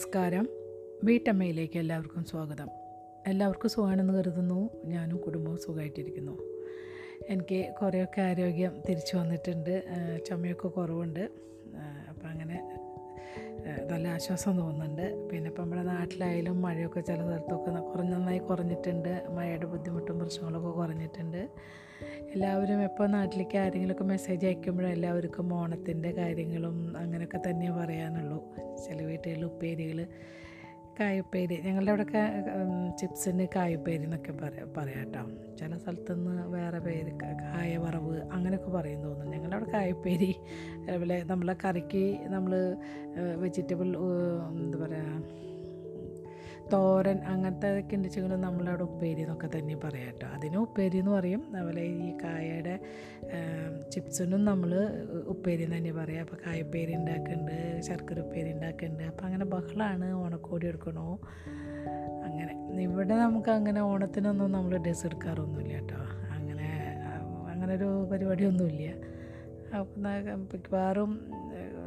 നമസ്കാരം. വീട്ടമ്മയിലേക്ക് എല്ലാവർക്കും സ്വാഗതം. എല്ലാവർക്കും സുഖമാണെന്ന് കരുതുന്നു. ഞാനും കുടുംബവും സുഖമായിട്ടിരിക്കുന്നു. എനിക്ക് കുറേയൊക്കെ ആരോഗ്യം തിരിച്ചു വന്നിട്ടുണ്ട്. ചുമയൊക്കെ കുറവുണ്ട്. അപ്പം അങ്ങനെ നല്ല ആശ്വാസം തോന്നുന്നുണ്ട്. പിന്നെ ഇപ്പം നമ്മുടെ നാട്ടിലായാലും മഴയൊക്കെ ചില സ്ഥലത്തൊക്കെ ന- കുറഞ്ഞ നന്നായി കുറഞ്ഞിട്ടുണ്ട്. മഴയുടെ ബുദ്ധിമുട്ടും പ്രശ്നങ്ങളൊക്കെ കുറഞ്ഞിട്ടുണ്ട്. എല്ലാവരും എപ്പോൾ നാട്ടിലേക്ക് ആരെങ്കിലുമൊക്കെ മെസ്സേജ് അയക്കുമ്പോഴും എല്ലാവർക്കും ഓണത്തിന്റെ കാര്യങ്ങളും അങ്ങനെയൊക്കെ തന്നെ പറയാനുള്ളൂ. ചില വീട്ടുകളിൽ ഉപ്പേരികൾ കായുപ്പേരി ഞങ്ങളുടെ അവിടെയൊക്കെ ചിപ്സിന് കായുപ്പേരി എന്നൊക്കെ പറയാം പറയാം കേട്ടോ ചില സ്ഥലത്തുനിന്ന് വേറെ പേര് കായ വറവ് അങ്ങനെയൊക്കെ പറയും തോന്നുന്നു. ഞങ്ങളുടെ അവിടെ കായുപ്പേരി അതുപോലെ നമ്മളെ കറിക്ക് നമ്മൾ വെജിറ്റബിൾ എന്താ പറയുക തോരൻ അങ്ങനത്തെ ഒക്കെ ഉണ്ടെച്ചെങ്കിലും നമ്മളവിടെ ഉപ്പേരി എന്നൊക്കെ തന്നെ പറയാം കേട്ടോ. അതിന് ഉപ്പേരി എന്ന് പറയും. അതുപോലെ ഈ കായയുടെ ചിപ്സിനും നമ്മൾ ഉപ്പേരി എന്ന് തന്നെ പറയാം. അപ്പോൾ കായപ്പേരി ഉണ്ടാക്കുന്നുണ്ട് ശർക്കര ഉപ്പേരി ഉണ്ടാക്കുന്നുണ്ട് അപ്പോൾ അങ്ങനെ ബഹളമാണ് ഓണക്കോടി എടുക്കണോ? അങ്ങനെ. ഇവിടെ നമുക്ക് അങ്ങനെ ഓണത്തിനൊന്നും നമ്മൾ ഡ്രസ്സ് എടുക്കാറൊന്നുമില്ല കേട്ടോ. അങ്ങനെ അങ്ങനെ ഒരു പരിപാടിയൊന്നുമില്ല. അപ്പം മിക്കവാറും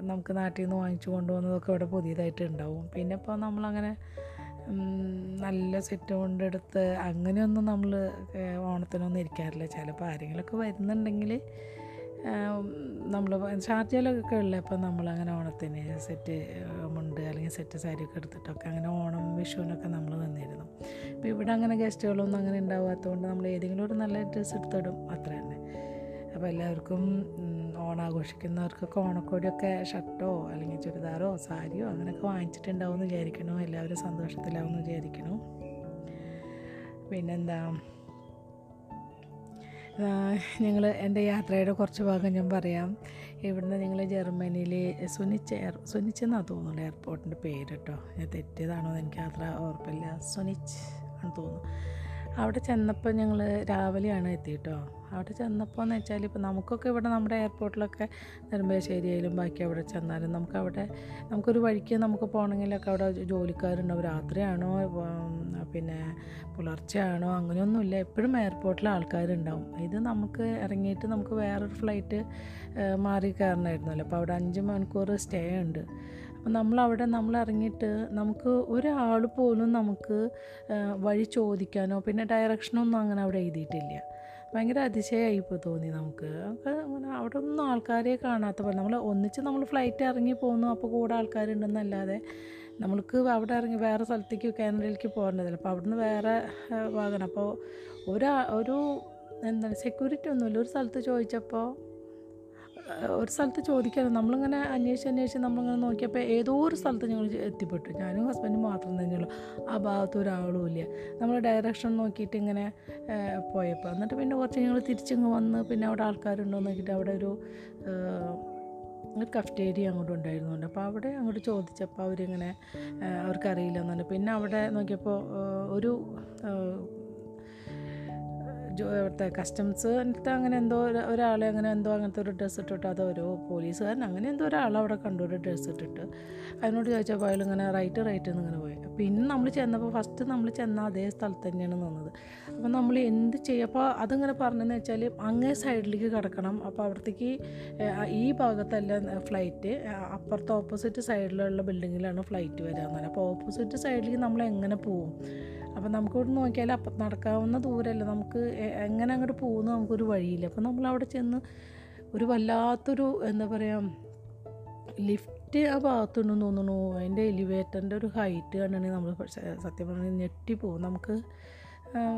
നമുക്ക് നാട്ടിൽ നിന്ന് വാങ്ങിച്ചു കൊണ്ടുപോകുന്നതൊക്കെ ഇവിടെ പുതിയതായിട്ട് ഉണ്ടാവും. പിന്നെ ഇപ്പോൾ നമ്മളങ്ങനെ നല്ല സെറ്റ് കൊണ്ടെടുത്ത് അങ്ങനെയൊന്നും നമ്മൾ ഓണത്തിനൊന്നും ഇരിക്കാറില്ല. ചിലപ്പോൾ ആരെങ്കിലുമൊക്കെ വരുന്നുണ്ടെങ്കിൽ നമ്മൾ ഷാർജയിലൊക്കെ ഉള്ള. അപ്പോൾ നമ്മളങ്ങനെ ഓണത്തിന് സെറ്റ് മുണ്ട് അല്ലെങ്കിൽ സെറ്റ് സാരിയൊക്കെ എടുത്തിട്ടൊക്കെ അങ്ങനെ ഓണം വിഷുവിനൊക്കെ നമ്മൾ നിന്നിരുന്നു അപ്പോൾ ഇവിടെ അങ്ങനെ ഗസ്റ്റുകളൊന്നും അങ്ങനെ ഉണ്ടാവാത്തതുകൊണ്ട് നമ്മൾ ഏതെങ്കിലും ഒരു നല്ല ഡ്രസ്സ് എടുത്തിടും. അത്ര തന്നെ അപ്പോൾ എല്ലാവർക്കും ഉം, ഓണം ആഘോഷിക്കുന്നവർക്കൊക്കെ ഓണക്കോടിയൊക്കെ ഷർട്ടോ അല്ലെങ്കിൽ ചുരിദാറോ സാരിയോ അങ്ങനെയൊക്കെ വാങ്ങിച്ചിട്ടുണ്ടാവും എന്ന് വിചാരിക്കണു എല്ലാവരും സന്തോഷത്തിലാവും എന്ന് വിചാരിക്കണു പിന്നെന്താ ഞങ്ങൾ എന്റെ യാത്രയുടെ കുറച്ച് ഭാഗം ഞാൻ പറയാം. ഇവിടുന്ന് ഞങ്ങൾ ജർമ്മനിയിലെ സുനിച്ച് എയർ സുനിച്ച് എന്നാണ് തോന്നുന്നത് എയർപോർട്ടിന്റെ പേര് കേട്ടോ. ഞാൻ തെറ്റിയതാണോ എന്ന് എനിക്ക് അത്ര ഓർപ്പില്ല സുനിച്ച് ആണെന്ന് തോന്നുന്നു. അവിടെ ചെന്നപ്പോൾ ഞങ്ങൾ രാവിലെയാണ് എത്തിയിട്ടോ അവിടെ ചെന്നപ്പോൾ എന്ന് വെച്ചാൽ ഇപ്പോൾ നമുക്കൊക്കെ ഇവിടെ നമ്മുടെ എയർപോർട്ടിലൊക്കെ നെടുമ്പാശ്ശേരിയിലും ബാക്കി അവിടെ ചെന്നാലും നമുക്ക് അവിടെ നമുക്കൊരു വഴിക്ക് നമുക്ക് പോകണമെങ്കിലൊക്കെ അവിടെ ജോലിക്കാരുണ്ടാവും. രാത്രിയാണോ പിന്നെ പുലർച്ചെയാണോ അങ്ങനെയൊന്നുമില്ല. എപ്പോഴും എയർപോർട്ടിൽ ആൾക്കാരുണ്ടാവും. ഇത് നമുക്ക് ഇറങ്ങിയിട്ട് നമുക്ക് വേറൊരു ഫ്ലൈറ്റ് മാറി കയറണമായിരുന്നല്ലോ അപ്പോൾ അവിടെ അഞ്ച് മണിക്കൂർ സ്റ്റേ ഉണ്ട്. അപ്പം നമ്മളവിടെ നമ്മൾ ഇറങ്ങിയിട്ട് നമുക്ക് ഒരാൾ പോലും നമുക്ക് വഴി ചോദിക്കാനോ പിന്നെ ഡയറക്ഷനൊന്നും അങ്ങനെ അവിടെ എഴുതിയിട്ടില്ല. ഭയങ്കര അതിശയമായി ഇപ്പോൾ തോന്നി നമുക്ക്. അങ്ങനെ അവിടെ ഒന്നും ആൾക്കാരെ കാണാത്ത പോലെ നമ്മൾ ഒന്നിച്ച് നമ്മൾ ഫ്ലൈറ്റ് ഇറങ്ങി പോകുന്നു അപ്പോൾ കൂടെ ആൾക്കാരുണ്ടെന്നല്ലാതെ നമ്മൾക്ക് അവിടെ ഇറങ്ങി വേറെ സ്ഥലത്തേക്ക് കാനഡയിലേക്ക് പോകേണ്ടതല്ല. അപ്പോൾ അവിടുന്ന് വേറെ വാഹനം അപ്പോൾ ഒരു ഒരു എന്താണ് സെക്യൂരിറ്റി ഒന്നുമില്ല. ഒരു സ്ഥലത്ത് ചോദിച്ചപ്പോൾ ഒരു സ്ഥലത്ത് ചോദിക്കാതെ നമ്മളിങ്ങനെ അന്വേഷിച്ച് അന്വേഷിച്ച് നമ്മളിങ്ങനെ നോക്കിയപ്പോൾ ഏതോ ഒരു സ്ഥലത്ത് ഞങ്ങൾ എത്തിപ്പെട്ടു. ഞാനും ഹസ്ബൻഡും മാത്രം തന്നെയുള്ളൂ. ആ ഭാഗത്ത് ഒരാളും ഇല്ല. നമ്മൾ ഡയറക്ഷൻ നോക്കിയിട്ട് ഇങ്ങനെ പോയപ്പോൾ എന്നിട്ട് പിന്നെ കുറച്ച് ഞങ്ങൾ തിരിച്ചിങ്ങ് വന്ന് പിന്നെ അവിടെ ആൾക്കാരുണ്ടോ നോക്കിയിട്ട് അവിടെ ഒരു ഒരു കഫ്റ്റേരിയ അങ്ങോട്ട് ഉണ്ടായിരുന്നുണ്ട്. അപ്പോൾ അവിടെ അങ്ങോട്ട് ചോദിച്ചപ്പോൾ അവരിങ്ങനെ അവർക്കറിയില്ല എന്നുണ്ട് പിന്നെ അവിടെ നോക്കിയപ്പോൾ ഒരു ഏഹ് ജോ അവിടുത്തെ കസ്റ്റംസ് എന്നിട്ട് അങ്ങനെ എന്തോ ഒരു- ഒരാളെ അങ്ങനെ എന്തോ അങ്ങനത്തെ ഒരു ഡ്രസ്സ് ഇട്ടിട്ട് അതോ ഒരു പോലീസുകാരൻ അങ്ങനെ എന്തോ ഒരാൾ അവിടെ കണ്ടു ഒരു ഡ്രസ്സ് ഇട്ടിട്ട് അതിനോട് ചോദിച്ചപ്പോൾ അയാൾ ഇങ്ങനെ റൈറ്റ് റൈറ്റ് എന്ന് ഇങ്ങനെ പോയി. പിന്നെ നമ്മൾ ചെന്നപ്പോൾ ഫസ്റ്റ് നമ്മൾ ചെന്ന അതേ സ്ഥലത്ത് തന്നെയാണ് നിന്നത്. അപ്പോൾ നമ്മൾ എന്ത് ചെയ്യും അപ്പോൾ അതിങ്ങനെ പറഞ്ഞതെന്ന് വെച്ചാൽ അങ്ങേ സൈഡിലേക്ക് കിടക്കണം. അപ്പോൾ അവിടത്തേക്ക് ഈ ഭാഗത്തല്ല ഫ്ലൈറ്റ് അപ്പുറത്തെ ഓപ്പോസിറ്റ് സൈഡിലുള്ള ബിൽഡിങ്ങിലാണ് ഫ്ലൈറ്റ് വരാമെന്ന് അപ്പോൾ ഓപ്പോസിറ്റ് സൈഡിലേക്ക് നമ്മൾ എങ്ങനെ പോവും? അപ്പം നമുക്കിവിടെ നോക്കിയാൽ അപ്പം നടക്കാവുന്ന ദൂരമല്ല. നമുക്ക് എങ്ങനെ അങ്ങോട്ട് പോകുന്നു നമുക്കൊരു വഴിയില്ല. അപ്പം നമ്മൾ അവിടെ ചെന്ന് ഒരു വല്ലാത്തൊരു എന്താ പറയുക ലിഫ്റ്റ് ആ ഭാഗത്തുണ്ടെന്ന് തോന്നുന്നു. അതിന്റെ എലിവേറ്ററിന്റെ ഒരു ഹൈറ്റ് കണ്ടാണെങ്കിൽ നമ്മൾ സത്യം പറഞ്ഞാൽ ഞെട്ടിപ്പോവും. നമുക്ക്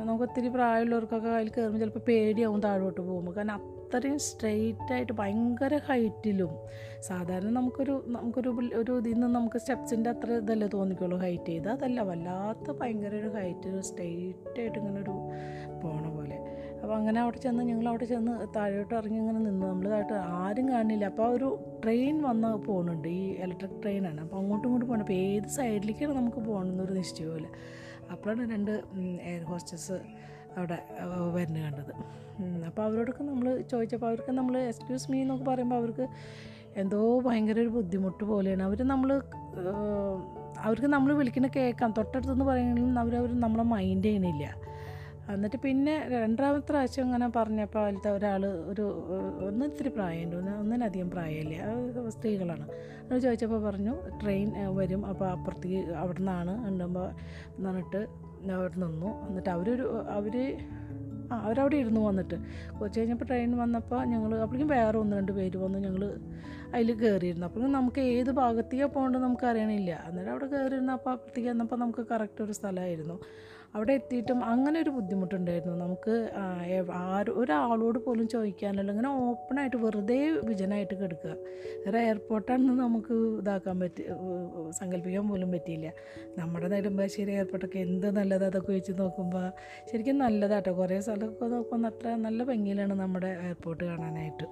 നമുക്ക് ഒത്തിരി പ്രായമുള്ളവർക്കൊക്കെ അതിൽ കയറുമ്പോൾ ചിലപ്പോൾ പേടിയാവും താഴോട്ട് പോകുമ്പോൾ. കാരണം അത്രയും സ്ട്രെയിറ്റ് ആയിട്ട് ഭയങ്കര ഹൈറ്റിലും സാധാരണ നമുക്കൊരു നമുക്കൊരു ഒരു ഇതിൽ നിന്ന് നമുക്ക് സ്റ്റെപ്സിന്റെ അത്ര ഇതല്ലേ തോന്നിക്കുള്ളൂ. ഹൈറ്റ് ചെയ്ത് അതല്ല വല്ലാത്ത ഭയങ്കര ഒരു ഹൈറ്റ് സ്ട്രെയിറ്റ് ആയിട്ട് ഇങ്ങനെ ഒരു പോണ പോലെ. അപ്പോൾ അങ്ങനെ അവിടെ ചെന്ന് ഞങ്ങൾ അവിടെ ചെന്ന് താഴോട്ട് ഇറങ്ങി ഇങ്ങനെ നിന്ന് നമ്മൾ താഴോട്ട് ആരും കാണില്ല. അപ്പോൾ ഒരു ട്രെയിൻ വന്ന് പോകുന്നുണ്ട് ഈ ഇലക്ട്രിക് ട്രെയിനാണ് അപ്പോൾ അങ്ങോട്ടും ഇങ്ങോട്ടും പോകണം അപ്പോൾ ഏത് സൈഡിലേക്കാണ് നമുക്ക് പോകണമെന്നൊരു നിശ്ചയമില്ല അപ്പോഴാണ് രണ്ട് എയർ ഹോസ്റ്റസ് അവിടെ വരുന്നത് കണ്ടത്. അപ്പോൾ അവരോടൊക്കെ നമ്മൾ ചോദിച്ചപ്പോൾ അവർക്ക് നമ്മൾ എക്സ്ക്യൂസ് മീ എന്നൊക്കെ പറയുമ്പോൾ അവർക്ക് എന്തോ ഭയങ്കര ഒരു ബുദ്ധിമുട്ട് പോലെയാണ്. അവർ നമ്മൾ അവർക്ക് നമ്മൾ വിളിക്കുന്ന കേൾക്കാം. തൊട്ടടുത്തെന്ന് പറയുമെങ്കിലും അവർ അവർ നമ്മളെ മൈൻഡ് ചെയ്യണില്ല എന്നിട്ട് പിന്നെ രണ്ടാമത്തെ പ്രാവശ്യം ഇങ്ങനെ പറഞ്ഞപ്പോൾ അതിലത്തെ ഒരാൾ ഒരു ഒന്ന് ഇത്തിരി പ്രായമുണ്ട് ഒന്ന് ഒന്നിനധികം പ്രായമില്ല സ്ത്രീകളാണ്. അത് ചോദിച്ചപ്പോൾ പറഞ്ഞു ട്രെയിൻ വരും അപ്പോൾ അപ്പുറത്തേക്ക് അവിടെ നിന്നാണ് ഉണ്ടുമ്പോൾ എന്നിട്ട് അവിടെ നിന്നു. എന്നിട്ട് അവരൊരു അവർ ആ അവരവിടെ ഇരുന്നു വന്നിട്ട്. കുറച്ച് കഴിഞ്ഞപ്പോൾ ട്രെയിൻ വന്നപ്പോൾ ഞങ്ങൾ അപ്പോഴേക്കും വേറെ ഒന്ന് രണ്ട് പേര് വന്നു ഞങ്ങൾ അതിൽ കയറിയിരുന്നു. അപ്പോൾ നമുക്ക് ഏത് ഭാഗത്തേക്കാണ് പോകേണ്ടത് നമുക്ക് അറിയണില്ല എന്നിട്ട് അവിടെ കയറിയിരുന്നപ്പോൾ അപ്പുറത്തേക്ക് വന്നപ്പോൾ നമുക്ക് കറക്റ്റ് ഒരു സ്ഥലമായിരുന്നു. അവിടെ എത്തിയിട്ടും അങ്ങനെ ഒരു ബുദ്ധിമുട്ടുണ്ടായിരുന്നു. നമുക്ക് ആര് ഒരാളോട് പോലും ചോദിക്കാനല്ല ഇങ്ങനെ ഓപ്പണായിട്ട് വെറുതെ വിജനായിട്ട് കിടക്കുക. വേറെ എയർപോർട്ടാണെന്ന് നമുക്ക് ഇതാക്കാൻ പറ്റി സങ്കല്പിക്കാൻ പോലും പറ്റിയില്ല. നമ്മുടെ നെടുമ്പാശ്ശേരി എയർപോർട്ടൊക്കെ എന്ത് നല്ലത് അതൊക്കെ വെച്ച് നോക്കുമ്പോൾ ശരിക്കും നല്ലതാട്ടോ. കുറേ സ്ഥലമൊക്കെ നോക്കുമ്പോൾ അത്ര നല്ല ഭംഗിയിലാണ് നമ്മുടെ എയർപോർട്ട് കാണാനായിട്ട്.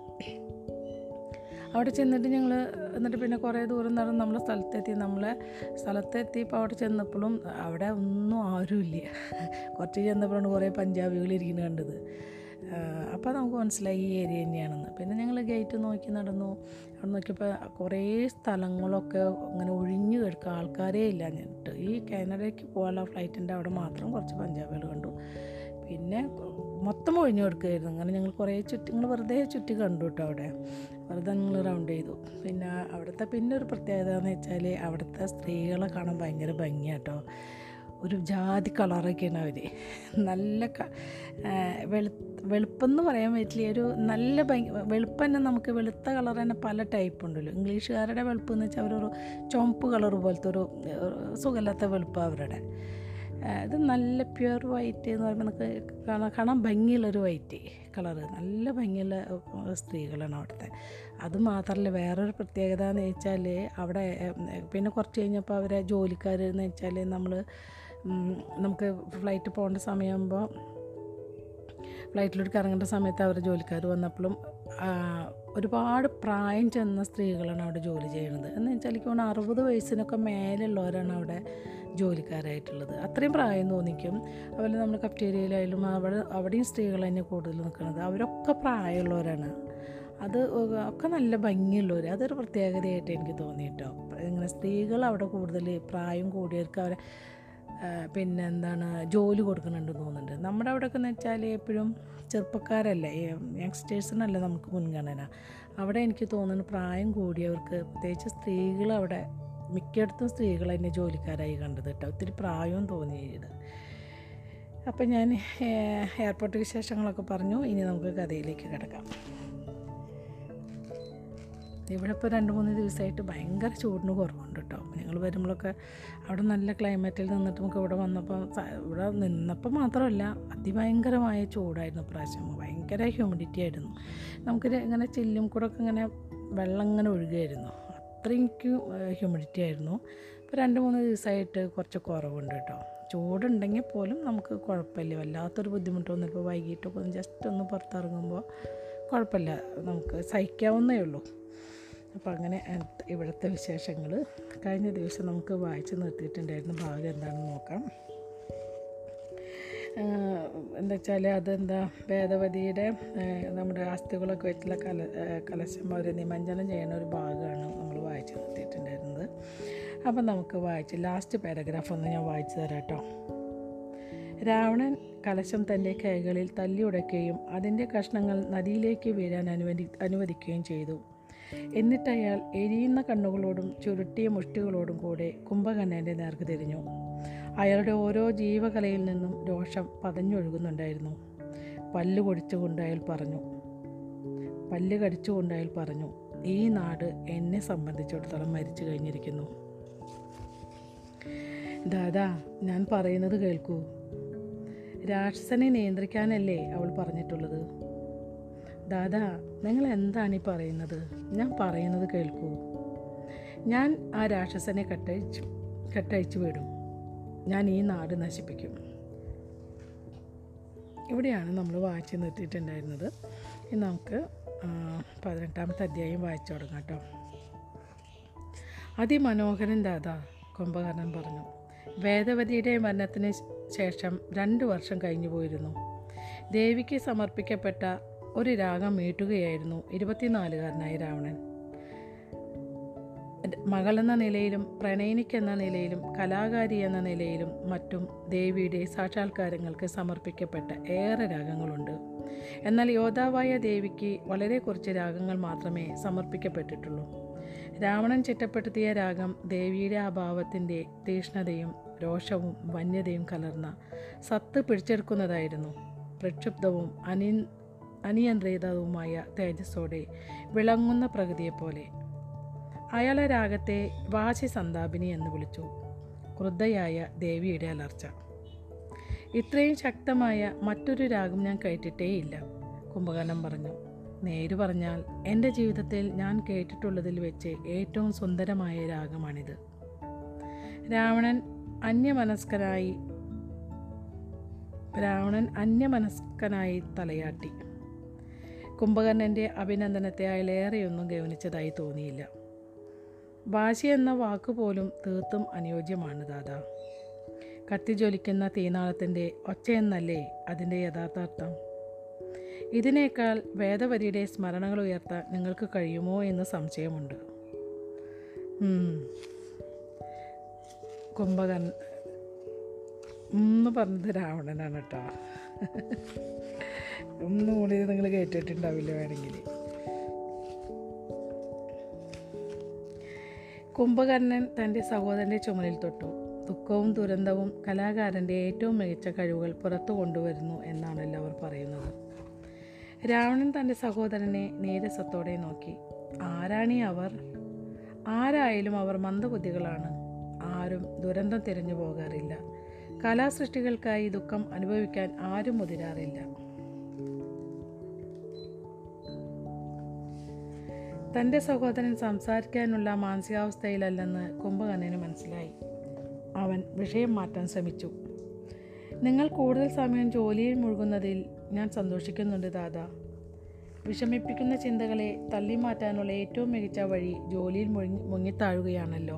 അവിടെ ചെന്നിട്ട് ഞങ്ങൾ എന്നിട്ട് പിന്നെ കുറേ ദൂരം നടന്ന് നമ്മൾ സ്ഥലത്തെത്തി. നമ്മളെ സ്ഥലത്തെത്തിയപ്പോൾ അവിടെ ചെന്നപ്പോഴും അവിടെ ഒന്നും ആരുമില്ല. കുറച്ച് ചെന്നപ്പോഴാണ് കുറേ പഞ്ചാബികൾ ഇരിക്കുന്നത് കണ്ടത്. അപ്പോൾ നമുക്ക് മനസ്സിലായി ഈ ഏരിയ തന്നെയാണെന്ന്. പിന്നെ ഞങ്ങൾ ഗേറ്റ് നോക്കി നടന്നു. അവിടെ നോക്കിയപ്പോൾ കുറേ സ്ഥലങ്ങളൊക്കെ അങ്ങനെ ഒഴിഞ്ഞു കിടക്കുക ആൾക്കാരേ ഇല്ല എന്നിട്ട്. ഈ കാനഡയ്ക്ക് പോകാനുള്ള ഫ്ലൈറ്റിന്റെ അവിടെ മാത്രം കുറച്ച് പഞ്ചാബികൾ കണ്ടു. പിന്നെ മൊത്തം ഒഴിഞ്ഞു കൊടുക്കുകയായിരുന്നു അങ്ങനെ ഞങ്ങൾ കുറേ ചുറ്റി ഞങ്ങൾ വെറുതെ ചുറ്റി കണ്ടു കേട്ടോ അവിടെ. വെറുതെ ഞങ്ങൾ റൗണ്ട് ചെയ്തു. പിന്നെ അവിടുത്തെ പിന്നെ ഒരു പ്രത്യേകത എന്ന് വെച്ചാൽ അവിടുത്തെ സ്ത്രീകളെ കാണാൻ ഭയങ്കര ഭംഗിയാട്ടോ ഒരു ജാതി കളറൊക്കെയാണ് അവർ നല്ല വെളു വെളുപ്പെന്ന് പറയാൻ പറ്റില്ല. ഒരു നല്ല ഭംഗി വെളുപ്പ് തന്നെ നമുക്ക് വെളുത്ത കളർ തന്നെ പല ടൈപ്പ് ഉണ്ടല്ലോ. ഇംഗ്ലീഷുകാരുടെ വെളുപ്പ് എന്ന് വെച്ചാൽ അവരൊരു ചുവപ്പ് കളർ പോലത്തെ ഒരു സുഖമില്ലാത്ത വെളുപ്പ് അവരുടെ. ഇത് നല്ല പ്യുവർ വൈറ്റ് എന്ന് പറയുമ്പോൾ നമുക്ക് കാണാൻ ഭംഗിയുള്ളൊരു വൈറ്റ് കളറ്. നല്ല ഭംഗിയുള്ള സ്ത്രീകളാണ് അവിടുത്തെ. അത് മാത്രമല്ല വേറൊരു പ്രത്യേകത എന്ന് വെച്ചാൽ അവിടെ പിന്നെ കുറച്ച് കഴിഞ്ഞപ്പോൾ അവരെ ജോലിക്കാർ എന്ന് വെച്ചാൽ നമ്മൾ നമുക്ക് ഫ്ലൈറ്റ് പോകേണ്ട സമയമാകുമ്പോൾ ഫ്ലൈറ്റിലോട്ട് ഇറങ്ങേണ്ട സമയത്ത് അവരുടെ ജോലിക്കാർ വന്നപ്പോഴും ഒരുപാട് പ്രായം ചെന്ന സ്ത്രീകളാണ് അവിടെ ജോലി ചെയ്യുന്നത്. എന്ന് വെച്ചാൽ എനിക്ക് അറുപത് വയസ്സിനൊക്കെ മേലുള്ളവരാണ് അവിടെ ജോലിക്കാരായിട്ടുള്ളത്. അത്രയും പ്രായം തോന്നിക്കും. അതുപോലെ നമ്മൾ കഫ്റ്റേരിയയിലായാലും അവിടെ അവിടെയും സ്ത്രീകൾ തന്നെ കൂടുതൽ നിൽക്കുന്നത്. അവരൊക്കെ പ്രായമുള്ളവരാണ്. അത് ഒക്കെ നല്ല ഭംഗിയുള്ളവർ അതൊരു പ്രത്യേകതയായിട്ട് എനിക്ക് തോന്നി കേട്ടോ ഇങ്ങനെ സ്ത്രീകൾ അവിടെ കൂടുതൽ പ്രായം കൂടിയവർക്ക് അവരെ പിന്നെ എന്താണ് ജോലി കൊടുക്കുന്നുണ്ടെന്ന് തോന്നുന്നുണ്ട്. നമ്മുടെ അവിടെയൊക്കെ എന്ന് വെച്ചാൽ എപ്പോഴും ചെറുപ്പക്കാരല്ലേ. യങ്സ്റ്റേഴ്സിനല്ല നമുക്ക് മുൻഗണന. അവിടെ എനിക്ക് തോന്നുന്നു പ്രായം കൂടിയവർക്ക് പ്രത്യേകിച്ച് സ്ത്രീകൾ അവിടെ മിക്കയിടത്തും സ്ത്രീകൾ എന്നെ ജോലിക്കാരായി കണ്ടത് കേട്ടോ. ഒത്തിരി പ്രായവും തോന്നിയത്. അപ്പം ഞാൻ എയർപോർട്ട് വിശേഷങ്ങളൊക്കെ പറഞ്ഞു. ഇനി നമുക്ക് കഥയിലേക്ക് കിടക്കാം. ഇവിടെ ഇപ്പോൾ രണ്ട് മൂന്ന് ദിവസമായിട്ട് ഭയങ്കര ചൂടിന് കുറവുണ്ട് കേട്ടോ. ഞങ്ങൾ വരുമ്പോഴൊക്കെ അവിടെ നല്ല ക്ലൈമറ്റിൽ നിന്നിട്ട് നമുക്ക് ഇവിടെ വന്നപ്പോൾ ഇവിടെ നിന്നപ്പോൾ മാത്രമല്ല അതിഭയങ്കരമായ ചൂടായിരുന്നു പ്രാവശ്യം ഭയങ്കര ഹ്യൂമിഡിറ്റി ആയിരുന്നു. നമുക്ക് ഇങ്ങനെ ചില്ലും കൂടെ ഒക്കെ ഇങ്ങനെ വെള്ളം ഇങ്ങനെ ഒഴുകുമായിരുന്നു അത്രയും ഹ്യൂമിഡിറ്റി ആയിരുന്നു. ഇപ്പോൾ രണ്ട് മൂന്ന് ദിവസമായിട്ട് കുറച്ച് കുറവുണ്ട് കേട്ടോ ചൂടുണ്ടെങ്കിൽ പോലും നമുക്ക് കുഴപ്പമില്ല. വല്ലാത്തൊരു ബുദ്ധിമുട്ടൊന്നും ഇപ്പോൾ വൈകിട്ടൊക്കെ ഒന്ന് ജസ്റ്റ് ഒന്ന് പുറത്തിറങ്ങുമ്പോൾ കുഴപ്പമില്ല. നമുക്ക് സഹിക്കാവുന്നേ ഉള്ളൂ. അപ്പോൾ അങ്ങനെ ഇവിടുത്തെ വിശേഷങ്ങൾ കഴിഞ്ഞ ദിവസം നമുക്ക് വായിച്ച് നിർത്തിയിട്ടുണ്ടായിരുന്നു. ഭാഗം എന്താണെന്ന് നോക്കാം. എന്താ വെച്ചാൽ അതെന്താ? ഭേദവതിയുടെ നമ്മുടെ അസ്ഥികളൊക്കെ വെച്ചുള്ള കല കലശം അവർ നിമഞ്ജനം ചെയ്യുന്ന ഒരു ഭാഗമാണ്. അപ്പം നമുക്ക് വായിച്ച് ലാസ്റ്റ് പാരഗ്രാഫ് ഒന്ന് ഞാൻ വായിച്ചു തരാം കേട്ടോ രാവണൻ കലശം തന്റെ കൈകളിൽ തല്ലിയുടയ്ക്കുകയും അതിന്റെ കഷ്ണങ്ങൾ നദിയിലേക്ക് വീഴാൻ അനുവദി അനുവദിക്കുകയും ചെയ്തു. എന്നിട്ടയാൾ എരിയുന്ന കണ്ണുകളോടും ചുരുട്ടിയ മുഷ്ടികളോടും കൂടെ കുംഭകർണന്റെ നേർക്ക് തിരിഞ്ഞു. അയാളുടെ ഓരോ ജീവകലയിൽ നിന്നും രോഷം പതഞ്ഞൊഴുകുന്നുണ്ടായിരുന്നു. പല്ല് കൊടിച്ചുകൊണ്ട് അയാൾ പറഞ്ഞു. പല്ല് കടിച്ചുകൊണ്ട് അയാൾ പറഞ്ഞു ഈ നാട് എന്നെ സംബന്ധിച്ചിടത്തോളം മരിച്ചു കഴിഞ്ഞിരിക്കുന്നു. ദാദാ ഞാൻ പറയുന്നത് കേൾക്കൂ. രാക്ഷസനെ നിയന്ത്രിക്കാനല്ലേ അവൾ പറഞ്ഞിട്ടുള്ളത്? ദാദാ നിങ്ങൾ എന്താണ് ഈ പറയുന്നത്? ഞാൻ പറയുന്നത് കേൾക്കൂ. ഞാൻ ആ രാക്ഷസനെ കട്ടയിച്ചു കെട്ടഴിച്ചു വിടും. ഞാൻ ഈ നാട് നശിപ്പിക്കും. ഇവിടെയാണ് നമ്മൾ വായിച്ച് നിർത്തിയിട്ടുണ്ടായിരുന്നത്. ഇനി നമുക്ക് പതിനെട്ടാമത്തെ അധ്യായം വായിച്ചു തുടങ്ങാം കേട്ടോ. അതിമനോഹരൻ ദാദാ കുംഭകർണൻ പറഞ്ഞു. വേദവതിയുടെ മരണത്തിന് ശേഷം രണ്ട് വർഷം കഴിഞ്ഞു പോയിരുന്നു. ദേവിക്ക് സമർപ്പിക്കപ്പെട്ട ഒരു രാഗം മീട്ടുകയായിരുന്നു ഇരുപത്തിനാലുകാരനായ രാവണൻ. മകളെന്ന നിലയിലും പ്രണയിനിക്കെന്ന നിലയിലും കലാകാരി എന്ന നിലയിലും മറ്റും ദേവിയുടെ സാക്ഷാത്കാരങ്ങൾക്ക് സമർപ്പിക്കപ്പെട്ട ഏറെ രാഗങ്ങളുണ്ട്. എന്നാൽ യോദ്ധാവായ ദേവിക്ക് വളരെ കുറച്ച് രാഗങ്ങൾ മാത്രമേ സമർപ്പിക്കപ്പെട്ടിട്ടുള്ളൂ. രാവണൻ ചിട്ടപ്പെടുത്തിയ രാഗം ദേവിയുടെ അഭാവത്തിന്റെ തീഷ്ണതയും രോഷവും വന്യതയും കലർന്ന സത്ത് പിടിച്ചെടുക്കുന്നതായിരുന്നു. പ്രക്ഷുബ്ധവും അനി അനിയന്ത്രിതവുമായ തേജസ്സോടെ വിളങ്ങുന്ന പ്രകൃതിയെപ്പോലെ. അയാളെ രാഗത്തെ വാശി സന്താപിനി എന്ന് വിളിച്ചു. ക്രുദ്ധയായ ദേവിയുടെ അലർച്ച. ഇത്രയും ശക്തമായ മറ്റൊരു രാഗം ഞാൻ കേട്ടിട്ടേയില്ല കുംഭകർണം പറഞ്ഞു. നേര് പറഞ്ഞാൽ എന്റെ ജീവിതത്തിൽ ഞാൻ കേട്ടിട്ടുള്ളതിൽ വെച്ച് ഏറ്റവും സുന്ദരമായ രാഗമാണിത്. രാവണൻ അന്യമനസ്കനായി രാവണൻ അന്യമനസ്കനായി തലയാട്ടി. കുംഭകർണന്റെ അഭിനന്ദനത്തെ അയാളേറെയൊന്നും ഗൗനിച്ചതായി തോന്നിയില്ല. ഭാഷ എന്ന വാക്കുപോലും തീർത്തും അനുയോജ്യമാണ് ദാദാ. കത്തിജ്വലിക്കുന്ന തീനാളത്തിന്റെ ഒച്ചയെന്നല്ലേ അതിന്റെ യഥാർത്ഥാർത്ഥം ഇതിനേക്കാൾ വേദവരിയുടെ സ്മരണകൾ ഉയർത്താൻ നിങ്ങൾക്ക് കഴിയുമോ എന്ന് സംശയമുണ്ട്. കുംഭകൻ എന്ന് പറഞ്ഞത് രാവണനാണ് കേട്ടോ. ഒന്നും കൂടി നിങ്ങൾ കേട്ടിട്ടുണ്ടാവില്ല വേണമെങ്കിൽ. കുംഭകർണൻ തന്റെ സഹോദരന്റെ ചുമലിൽ തൊട്ടു. ദുഃഖവും ദുരന്തവും കലാകാരന്റെ ഏറ്റവും മികച്ച കഴിവുകൾ പുറത്തു കൊണ്ടുവരുന്നു എന്നാണ് അവർ പറയുന്നത്. രാവണൻ തന്റെ സഹോദരനെ നീരസത്തോടെ നോക്കി. ആരാണീ അവർ? ആരായാലും അവർ മന്ദബുദ്ധികളാണ്. ആരും ദുരന്തം തിരഞ്ഞു പോകാറില്ല. കലാസൃഷ്ടികൾക്കായി ദുഃഖം അനുഭവിക്കാൻ ആരും മുതിരാറില്ല. തന്റെ സഹോദരൻ സംസാരിക്കാനുള്ള മാനസികാവസ്ഥയിലല്ലെന്ന് കുംഭകർണന് മനസ്സിലായി. അവൻ വിഷയം മാറ്റാൻ ശ്രമിച്ചു. നിങ്ങൾ കൂടുതൽ സമയം ജോലിയിൽ മുഴുകുന്നതിൽ ഞാൻ സന്തോഷിക്കുന്നുണ്ട് ദാദാ. വിഷമിപ്പിക്കുന്ന ചിന്തകളെ തള്ളി മാറ്റാനുള്ള ഏറ്റവും മികച്ച വഴി ജോലിയിൽ മുങ്ങി മുങ്ങിത്താഴുകയാണല്ലോ.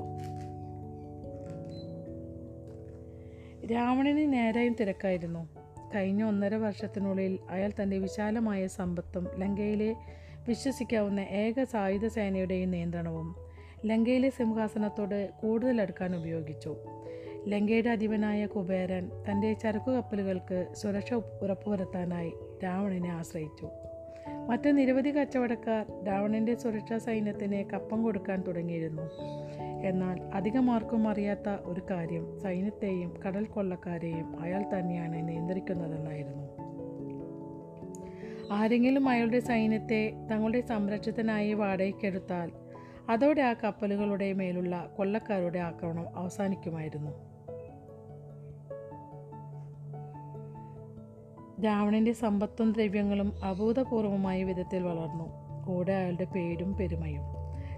രാവണന് നേരായും തിരക്കായിരുന്നു. കഴിഞ്ഞ ഒന്നര വർഷത്തിനുള്ളിൽ അയാൾ തന്റെ വിശാലമായ സമ്പത്തും ലങ്കയിലെ വിശ്വസിക്കാവുന്ന ഏക സായുധ സേനയുടെയും നിയന്ത്രണവും ലങ്കയിലെ സിംഹാസനത്തോട് കൂടുതൽ അടുക്കാൻ ഉപയോഗിച്ചു. ലങ്കയുടെ അധിപനായ കുബേരൻ തന്റെ ചരക്കു കപ്പലുകൾക്ക് സുരക്ഷ ഉറപ്പുവരുത്താനായി രാവണനെ ആശ്രയിച്ചു. മറ്റ് നിരവധി കച്ചവടക്കാർ രാവണന്റെ സുരക്ഷാ സൈന്യത്തിന് കപ്പം കൊടുക്കാൻ തുടങ്ങിയിരുന്നു. എന്നാൽ അധികമാർക്കും അറിയാത്ത ഒരു കാര്യം സൈന്യത്തെയും കടൽ കൊള്ളക്കാരെയും അയാൾ തന്നെയാണ് നിയന്ത്രിക്കുന്നതെന്നായിരുന്നു. ആരെങ്കിലും അയാളുടെ സൈന്യത്തെ തങ്ങളുടെ സംരക്ഷത്തിനായി വാടകയ്ക്കെടുത്താൽ അതോടെ ആ കപ്പലുകളുടെ മേലുള്ള കൊള്ളക്കാരുടെ ആക്രമണം അവസാനിക്കുമായിരുന്നു. രാവണന്റെ സമ്പത്തും ദ്രവ്യങ്ങളും അഭൂതപൂർവമായ വിധത്തിൽ വളർന്നു. കൂടെ അയാളുടെ പേരും പെരുമയും.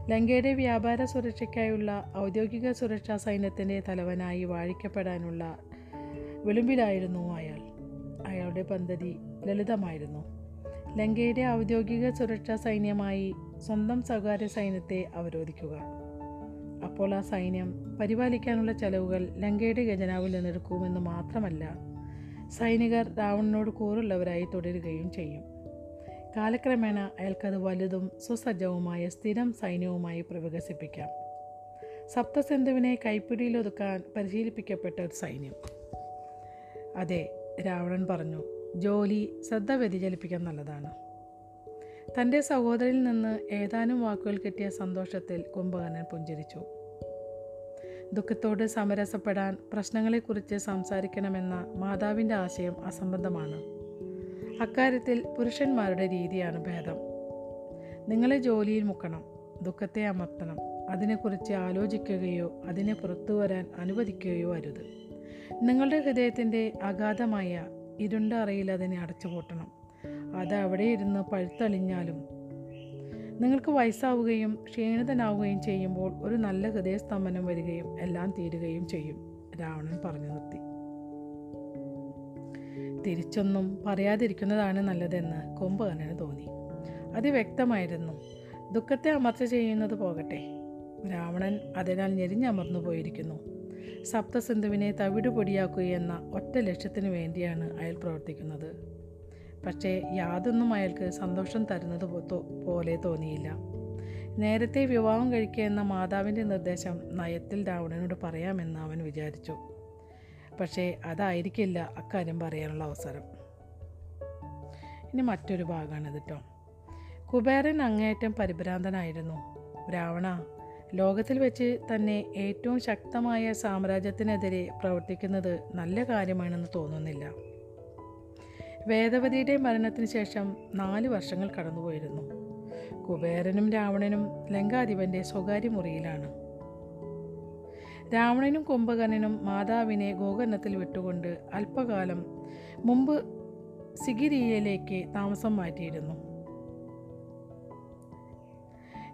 ലങ്കയുടെ വ്യാപാര സുരക്ഷയ്ക്കായുള്ള ഔദ്യോഗിക സുരക്ഷാ സൈന്യത്തിന്റെ തലവനായി വാഴിക്കപ്പെടാനുള്ള വിളിമ്പിലായിരുന്നു അയാൾ. അയാളുടെ പദ്ധതി ലളിതമായിരുന്നു. ലങ്കയുടെ ഔദ്യോഗിക സുരക്ഷാ സൈന്യമായി സ്വന്തം സ്വകാര്യ സൈന്യത്തെ അവരോധിക്കുക. അപ്പോൾ ആ സൈന്യം പരിപാലിക്കാനുള്ള ചെലവുകൾ ലങ്കയുടെ ഖജനാവിൽ നിന്നെടുക്കുമെന്ന് മാത്രമല്ല സൈനികർ രാവണനോട് കൂറുള്ളവരായി തുടരുകയും ചെയ്യും. കാലക്രമേണ അയാൾക്കത് വലുതും സുസജ്ജവുമായ സ്ഥിരം സൈന്യവുമായി വികസിപ്പിക്കാം സപ്തസിന്ധുവിനെ കൈപ്പിടിയിലൊതുക്കാൻ പരിശീലിപ്പിക്കപ്പെട്ട ഒരു സൈന്യം. അതെ രാവണൻ പറഞ്ഞു ജോലി ശ്രദ്ധ വ്യതിചലിപ്പിക്കാൻ നല്ലതാണ്. തന്റെ സഹോദരിൽ നിന്ന് ഏതാനും വാക്കുകൾ കിട്ടിയ സന്തോഷത്തിൽ കുംഭകർണൻ പുഞ്ചിരിച്ചു. ദുഃഖത്തോട് സമരസപ്പെടാൻ പ്രശ്നങ്ങളെക്കുറിച്ച് സംസാരിക്കണമെന്ന മാതാവിന്റെ ആശയം അസംബന്ധമാണ്. അക്കാര്യത്തിൽ പുരുഷന്മാരുടെ രീതിയാണ് ഭേദം. നിങ്ങളെ ജോലിയിൽ മുക്കണം ദുഃഖത്തെ അമർത്തണം അതിനെക്കുറിച്ച് ആലോചിക്കുകയോ അതിനെ പുറത്തു വരാൻ അനുവദിക്കുകയോ അരുത്. നിങ്ങളുടെ ഹൃദയത്തിന്റെ അഗാധമായ ഇരുണ്ട അറിയിൽ അതിനെ അടച്ചുപൂട്ടണം. അത് അവിടെ ഇരുന്ന് പഴുത്തളിഞ്ഞാലും നിങ്ങൾക്ക് വയസ്സാവുകയും ക്ഷീണിതനാവുകയും ചെയ്യുമ്പോൾ ഒരു നല്ല ഹൃദയസ്തംഭനം വരികയും എല്ലാം തീരുകയും ചെയ്യും രാവണൻ പറഞ്ഞു നിർത്തി. തിരിച്ചൊന്നും പറയാതിരിക്കുന്നതാണ് നല്ലതെന്ന് കുംഭകർണന് തോന്നി. അത് വ്യക്തമായിരുന്നു ദുഃഖത്തെ അമർച്ച ചെയ്യുന്നത് പോകട്ടെ. രാവണൻ അതിനാൽ ഞെരിഞ്ഞമർന്നു പോയിരിക്കുന്നു. സപ്തസിന്ധുവിനെ തവിടുപൊടിയാക്കുകയെന്ന ഒറ്റ ലക്ഷ്യത്തിനു വേണ്ടിയാണ് അയാൾ പ്രവർത്തിക്കുന്നത്. പക്ഷേ യാതൊന്നും അയാൾക്ക് സന്തോഷം തരുന്നത് പോലെ തോന്നിയില്ല. നേരത്തെ വിവാഹം കഴിക്കുക എന്ന മാതാവിന്റെ നിർദ്ദേശം നയത്തിൽ രാവണനോട് പറയാമെന്ന് അവൻ വിചാരിച്ചു. പക്ഷേ അതായിരിക്കില്ല അക്കാര്യം പറയാനുള്ള അവസരം. ഇനി മറ്റൊരു ഭാഗമാണ് കേട്ടോ കുബേരൻ അങ്ങേയറ്റം പരിഭ്രാന്തനായിരുന്നു. രാവണ ലോകത്തിൽ വെച്ച് തന്നെ ഏറ്റവും ശക്തമായ സാമ്രാജ്യത്തിനെതിരെ പ്രവർത്തിക്കുന്നത് നല്ല കാര്യമാണെന്ന് തോന്നുന്നില്ല. വേദവതിയുടെ മരണത്തിന് ശേഷം നാല് വർഷങ്ങൾ കടന്നുപോയിരുന്നു. കുബേരനും രാവണനും ലങ്കാധിപന്റെ സ്വകാര്യ മുറിയിലാണ്. രാവണനും കുംഭകർണനും മാതാവിനെ ഗോകർണത്തിൽ വിട്ടുകൊണ്ട് അല്പകാലം മുമ്പ് സിഗിരിയയിലേക്ക് താമസം മാറ്റിയിരുന്നു.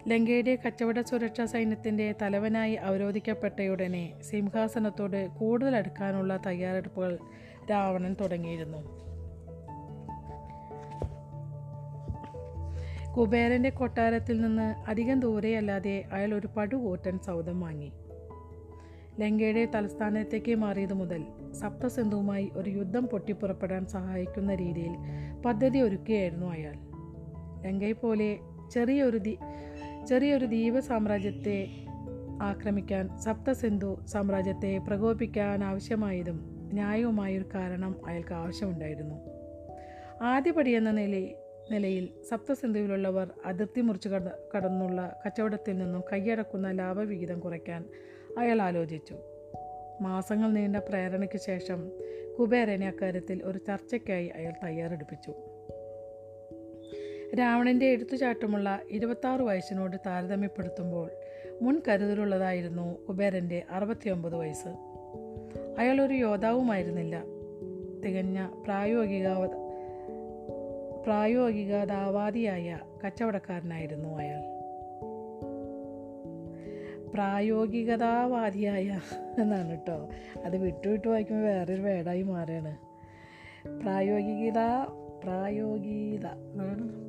ലങ്കയുടെ കച്ചവട സുരക്ഷാ സൈന്യത്തിന്റെ തലവനായി അവരോധിക്കപ്പെട്ടയുടനെ സിംഹാസനത്തോട് കൂടുതൽ അടുക്കാനുള്ള തയ്യാറെടുപ്പുകൾ രാവണൻ തുടങ്ങിയിരുന്നു. കുബേരന്റെ കൊട്ടാരത്തിൽ നിന്ന് അധികം ദൂരെയല്ലാതെ അയാൾ ഒരു പടു പടുകൂറ്റൻ സൗദം വാങ്ങി. ലങ്കയുടെ തലസ്ഥാനത്തേക്ക് മാറിയത് മുതൽ സപ്തസിന്ധുവുമായി ഒരു യുദ്ധം പൊട്ടിപ്പുറപ്പെടാൻ സഹായിക്കുന്ന രീതിയിൽ പദ്ധതി ഒരുക്കുകയായിരുന്നു അയാൾ. ലങ്കയെ പോലെ ചെറിയൊരു ദീ ചെറിയൊരു ദ്വീപ സാമ്രാജ്യത്തെ ആക്രമിക്കാൻ സപ്തസിന്ധു സാമ്രാജ്യത്തെ പ്രകോപിക്കാൻ ആവശ്യമായതും ന്യായവുമായൊരു കാരണം അയാൾക്ക് ആവശ്യമുണ്ടായിരുന്നു. ആദ്യപടി എന്ന നിലയിൽ നിലയിൽ സപ്തസന്ധുവിലുള്ളവർ അതിർത്തി മുറിച്ച് കട കടന്നുള്ള കച്ചവടത്തിൽ നിന്നും കൈയടക്കുന്ന ലാഭവിഹിതം കുറയ്ക്കാൻ അയാൾ ആലോചിച്ചു. മാസങ്ങൾ നീണ്ട പ്രേരണയ്ക്ക് ശേഷം കുബേരനെ അക്കാര്യത്തിൽ ഒരു ചർച്ചയ്ക്കായി അയാൾ തയ്യാറെടുപ്പിച്ചു. രാവണന്റെ എഴുത്തുചാട്ടമുള്ള ഇരുപത്താറ് വയസ്സിനോട് താരതമ്യപ്പെടുത്തുമ്പോൾ മുൻ കരുതലുള്ളതായിരുന്നു കുബേരന്റെ അറുപത്തിയൊമ്പത് വയസ്സ്. അയാൾ ഒരു യോദ്ധാവുമായിരുന്നില്ല. തികഞ്ഞ പ്രായോഗിക ദാവാദിയായ കച്ചവടക്കാരനായിരുന്നു അയാൾ. പ്രായോഗികതാവാദിയായ എന്നാണ് കേട്ടോ. അത് വിട്ടു വിട്ടു വായിക്കുമ്പോൾ വേറൊരു വേടായി മാറുകയാണ്. പ്രായോഗികത പ്രായോഗികത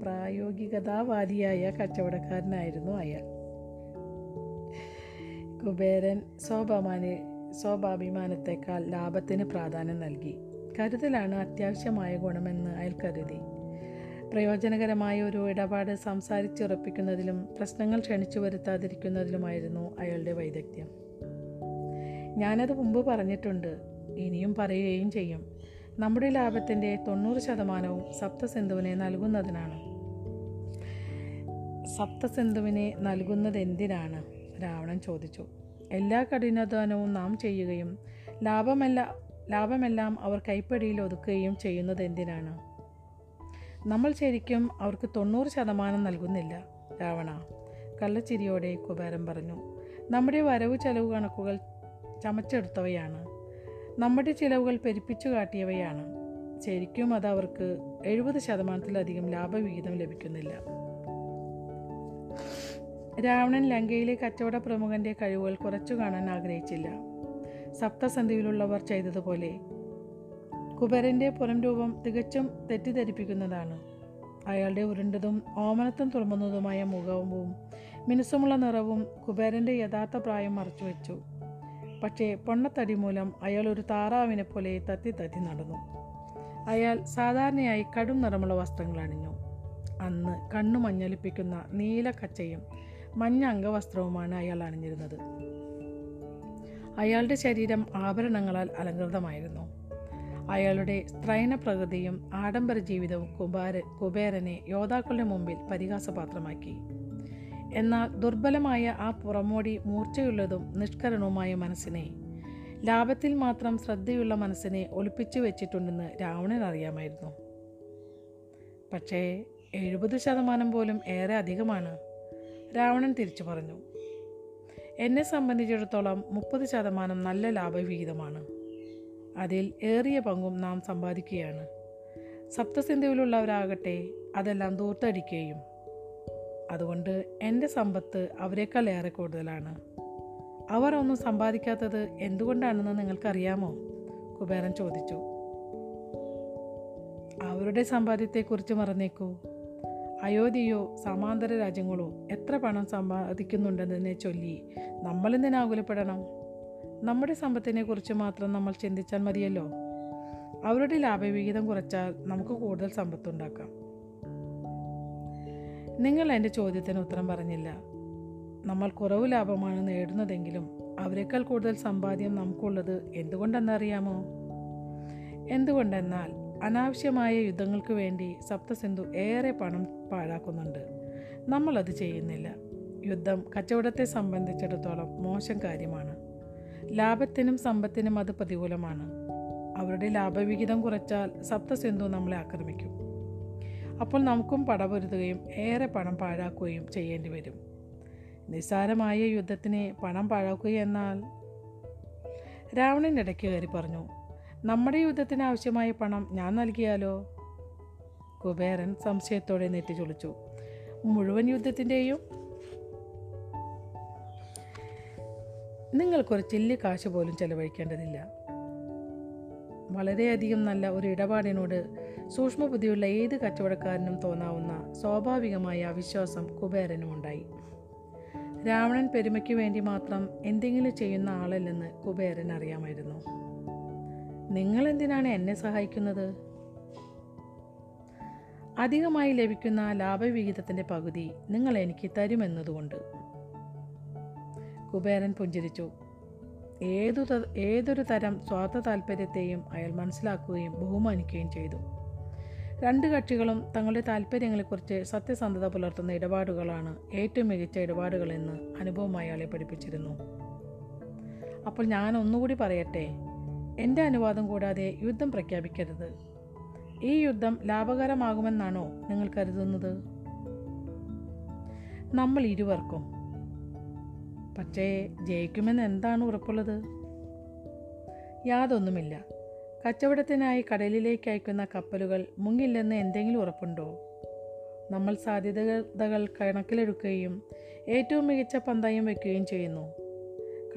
പ്രായോഗികതാവാദിയായ കച്ചവടക്കാരനായിരുന്നു അയാൾ. കുബേരൻ സ്വഭാമാന് സ്വാഭാഭിമാനത്തെക്കാൾ ലാഭത്തിന് പ്രാധാന്യം നൽകി. കരുതലാണ് അത്യാവശ്യമായ ഗുണമെന്ന് അയാൾ കരുതി. പ്രയോജനകരമായ ഒരു ഇടപാട് സംസാരിച്ചുറപ്പിക്കുന്നതിലും പ്രശ്നങ്ങൾ ക്ഷണിച്ചു വരുത്താതിരിക്കുന്നതിലുമായിരുന്നു അയാളുടെ വൈദഗ്ധ്യം. ഞാനത് മുമ്പ് പറഞ്ഞിട്ടുണ്ട്. ഇനിയും പറയുകയും ചെയ്യും. നമ്മുടെ ലാഭത്തിന്റെ തൊണ്ണൂറ് ശതമാനവും സപ്തസിന്ധുവിനെ നൽകുന്നതിനാണ്. സപ്തസിന്ധുവിനെ നൽകുന്നത് എന്തിനാണ് രാവണൻ ചോദിച്ചു. എല്ലാ കഠിനാധ്വാനവും നാം ചെയ്യുകയും ലാഭമല്ല ലാഭമെല്ലാം അവർ കൈപ്പടിയിൽ ഒതുക്കുകയും ചെയ്യുന്നത് എന്തിനാണ് നമ്മൾ ശരിക്കും അവർക്ക് തൊണ്ണൂറ് ശതമാനം നൽകുന്നില്ല രാവണ. കള്ളച്ചിരിയോടെ കുബേരൻ പറഞ്ഞു നമ്മുടെ വരവ് ചെലവ് കണക്കുകൾ ചമച്ചെടുത്തവയാണ്. നമ്മുടെ ചിലവുകൾ പെരുപ്പിച്ചു കാട്ടിയവയാണ്. ശരിക്കും അത് അവർക്ക് എഴുപത് ശതമാനത്തിലധികം ലാഭവിഹിതം ലഭിക്കുന്നില്ല. രാവണൻ ലങ്കയിലെ കച്ചവട പ്രമുഖന്റെ കഴിവുകൾ കുറച്ചു കാണാൻ ആഗ്രഹിച്ചില്ല. സപ്തസന്ധിയിലുള്ളവർ ചെയ്തതുപോലെ കുബേരന്റെ പുറം രൂപം തികച്ചും തെറ്റിദ്ധരിപ്പിക്കുന്നതാണ്. അയാളുടെ ഉരുണ്ടതും ഓമനത്വം തുറമുന്നതുമായ മുഖവും മിനുസമുള്ള നിറവും കുബേരന്റെ യഥാർത്ഥ പ്രായം മറച്ചുവെച്ചു. പക്ഷേ പൊണ്ണത്തടി മൂലം അയാൾ ഒരു താറാവിനെ പോലെ തത്തി തത്തി നടന്നു. അയാൾ സാധാരണയായി കടും നിറമുള്ള വസ്ത്രങ്ങൾ അണിഞ്ഞു. അന്ന് കണ്ണു മഞ്ഞളിപ്പിക്കുന്ന നീല കച്ചയും മഞ്ഞ അംഗവസ്ത്രവുമാണ് അയാൾ അണിഞ്ഞിരുന്നത്. അയാളുടെ ശരീരം ആഭരണങ്ങളാൽ അലങ്കൃതമായിരുന്നു. അയാളുടെ സ്ത്രൈന പ്രകൃതിയും ആഡംബര ജീവിതവും കുബാര കുബേരനെ യോദ്ധാക്കളുടെ മുമ്പിൽ പരിഹാസപാത്രമാക്കി. എന്നാൽ ദുർബലമായ ആ പുറമോടി മൂർച്ചയുള്ളതും നിഷ്കരണവുമായ മനസ്സിനെ ലാഭത്തിൽ മാത്രം ശ്രദ്ധയുള്ള മനസ്സിനെ ഒളിപ്പിച്ചു വെച്ചിട്ടുണ്ടെന്ന് രാവണൻ അറിയാമായിരുന്നു. പക്ഷേ എഴുപത് ശതമാനം പോലും ഏറെ അധികമാണ് രാവണൻ തിരിച്ചു പറഞ്ഞു. എന്നെ സംബന്ധിച്ചിടത്തോളം മുപ്പത് ശതമാനം നല്ല ലാഭവിഹിതമാണ്. അതിൽ ഏറിയ പങ്കും നാം സമ്പാദിക്കുകയാണ്. സപ്തസിന്ധുവിലുള്ളവരാകട്ടെ അതെല്ലാം ദൂർത്തടിക്കുകയും അതുകൊണ്ട് എന്റെ സമ്പത്ത് അവരെക്കാൾ ഏറെ കൂടുതലാണ്. അവർ ഒന്നും സമ്പാദിക്കാത്തത് എന്തുകൊണ്ടാണെന്ന് നിങ്ങൾക്കറിയാമോ? കുബേരൻ ചോദിച്ചു. അവരുടെ സമ്പാദ്യത്തെക്കുറിച്ച് മറന്നേക്കൂ. അയോധ്യയോ സമാന്തര രാജ്യങ്ങളോ എത്ര പണം സമ്പാദിക്കുന്നുണ്ടെന്നതിനെ ചൊല്ലി നമ്മളെന്തിനാ ആകുലപ്പെടണം നമ്മുടെ സമ്പത്തിനെ കുറിച്ച് മാത്രം നമ്മൾ ചിന്തിച്ചാൽ മതിയല്ലോ? അവരുടെ ലാഭവിഹിതം കുറച്ചാൽ നമുക്ക് കൂടുതൽ സമ്പത്തുണ്ടാക്കാം. നിങ്ങൾ എന്റെ ചോദ്യത്തിന് ഉത്തരം പറഞ്ഞില്ല. നമ്മൾ കുറവ് ലാഭമാണ് നേടുന്നതെങ്കിലും അവരെക്കാൾ കൂടുതൽ സമ്പാദ്യം നമുക്കുള്ളത് എന്തുകൊണ്ടെന്നറിയാമോ? എന്തുകൊണ്ടെന്നാൽ അനാവശ്യമായ യുദ്ധങ്ങൾക്ക് വേണ്ടി സപ്തസിന്ധു ഏറെ പണം പാഴാക്കുന്നുണ്ട്. നമ്മളത് ചെയ്യുന്നില്ല. യുദ്ധം കച്ചവടത്തെ സംബന്ധിച്ചിടത്തോളം മോശം കാര്യമാണ്. ലാഭത്തിനും സമ്പത്തിനും അത് പ്രതികൂലമാണ്. അവരുടെ ലാഭവിഹിതം കുറച്ചാൽ സപ്തസിന്ധു നമ്മളെ ആക്രമിക്കും. അപ്പോൾ നമുക്കും പടപൊരുതുകയും ഏറെ പണം പാഴാക്കുകയും ചെയ്യേണ്ടി വരും. നിസ്സാരമായ യുദ്ധത്തിന് പണം പാഴാക്കുക എന്നാൽ? രാവണൻ ഇടയ്ക്ക് കയറി പറഞ്ഞു നമ്മുടെ യുദ്ധത്തിന് ആവശ്യമായ പണം ഞാൻ നൽകിയാലോ? കുബേരൻ സംശയത്തോടെ നെറ്റി ചൊളിച്ചു മുഴുവൻ യുദ്ധത്തിന്റെയും നിങ്ങൾക്കൊരു ചില്ലി കാശ് പോലും ചെലവഴിക്കേണ്ടതില്ല. വളരെയധികം നല്ല ഒരു ഇടപാടിനോട് സൂക്ഷ്മബുദ്ധിയുള്ള ഏത് കച്ചവടക്കാരനും തോന്നാവുന്ന സ്വാഭാവികമായ അവിശ്വാസം കുബേരനും ഉണ്ടായി. രാവണൻ പെരുമയ്ക്ക് വേണ്ടി മാത്രം എന്തെങ്കിലും ചെയ്യുന്ന ആളല്ലെന്ന് കുബേരൻ അറിയാമായിരുന്നു. നിങ്ങൾ എന്തിനാണ് എന്നെ സഹായിക്കുന്നത്? അധികമായി ലഭിക്കുന്ന ലാഭവിഹിതത്തിന്റെ പകുതി നിങ്ങൾ എനിക്ക് തരുമെന്നതുകൊണ്ട്. കുബേരൻ പുഞ്ചിരിച്ചു. ഏതു ഏതൊരു തരം സ്വാർത്ഥ താല്പര്യത്തെയും അയാൾ മനസ്സിലാക്കുകയും ബഹുമാനിക്കുകയും ചെയ്തു. രണ്ട് കക്ഷികളും തങ്ങളുടെ താല്പര്യങ്ങളെക്കുറിച്ച് സത്യസന്ധത പുലർത്തുന്ന ഇടപാടുകളാണ് ഏറ്റവും മികച്ച ഇടപാടുകളെന്ന് അനുഭവം അയാളെ പഠിപ്പിച്ചിരുന്നു. അപ്പോൾ ഞാൻ ഒന്നുകൂടി പറയട്ടെ? എന്റെ അനുവാദം കൂടാതെ യുദ്ധം പ്രഖ്യാപിക്കരുത്. ഈ യുദ്ധം ലാഭകരമാകുമെന്നാണോ നിങ്ങൾ കരുതുന്നത്? നമ്മൾ ഇരുവർക്കും പക്ഷേ ജയിക്കുമെന്ന് എന്താണ് ഉറപ്പുള്ളത്? യാതൊന്നുമില്ല. കച്ചവടത്തിനായി കടലിലേക്ക് അയക്കുന്ന കപ്പലുകൾ മുങ്ങില്ലെന്ന് എന്തെങ്കിലും ഉറപ്പുണ്ടോ? നമ്മൾ സാധ്യതകൾ കണക്കിലെടുക്കുകയും ഏറ്റവും മികച്ച പന്തയം വയ്ക്കുകയും ചെയ്യുന്നു.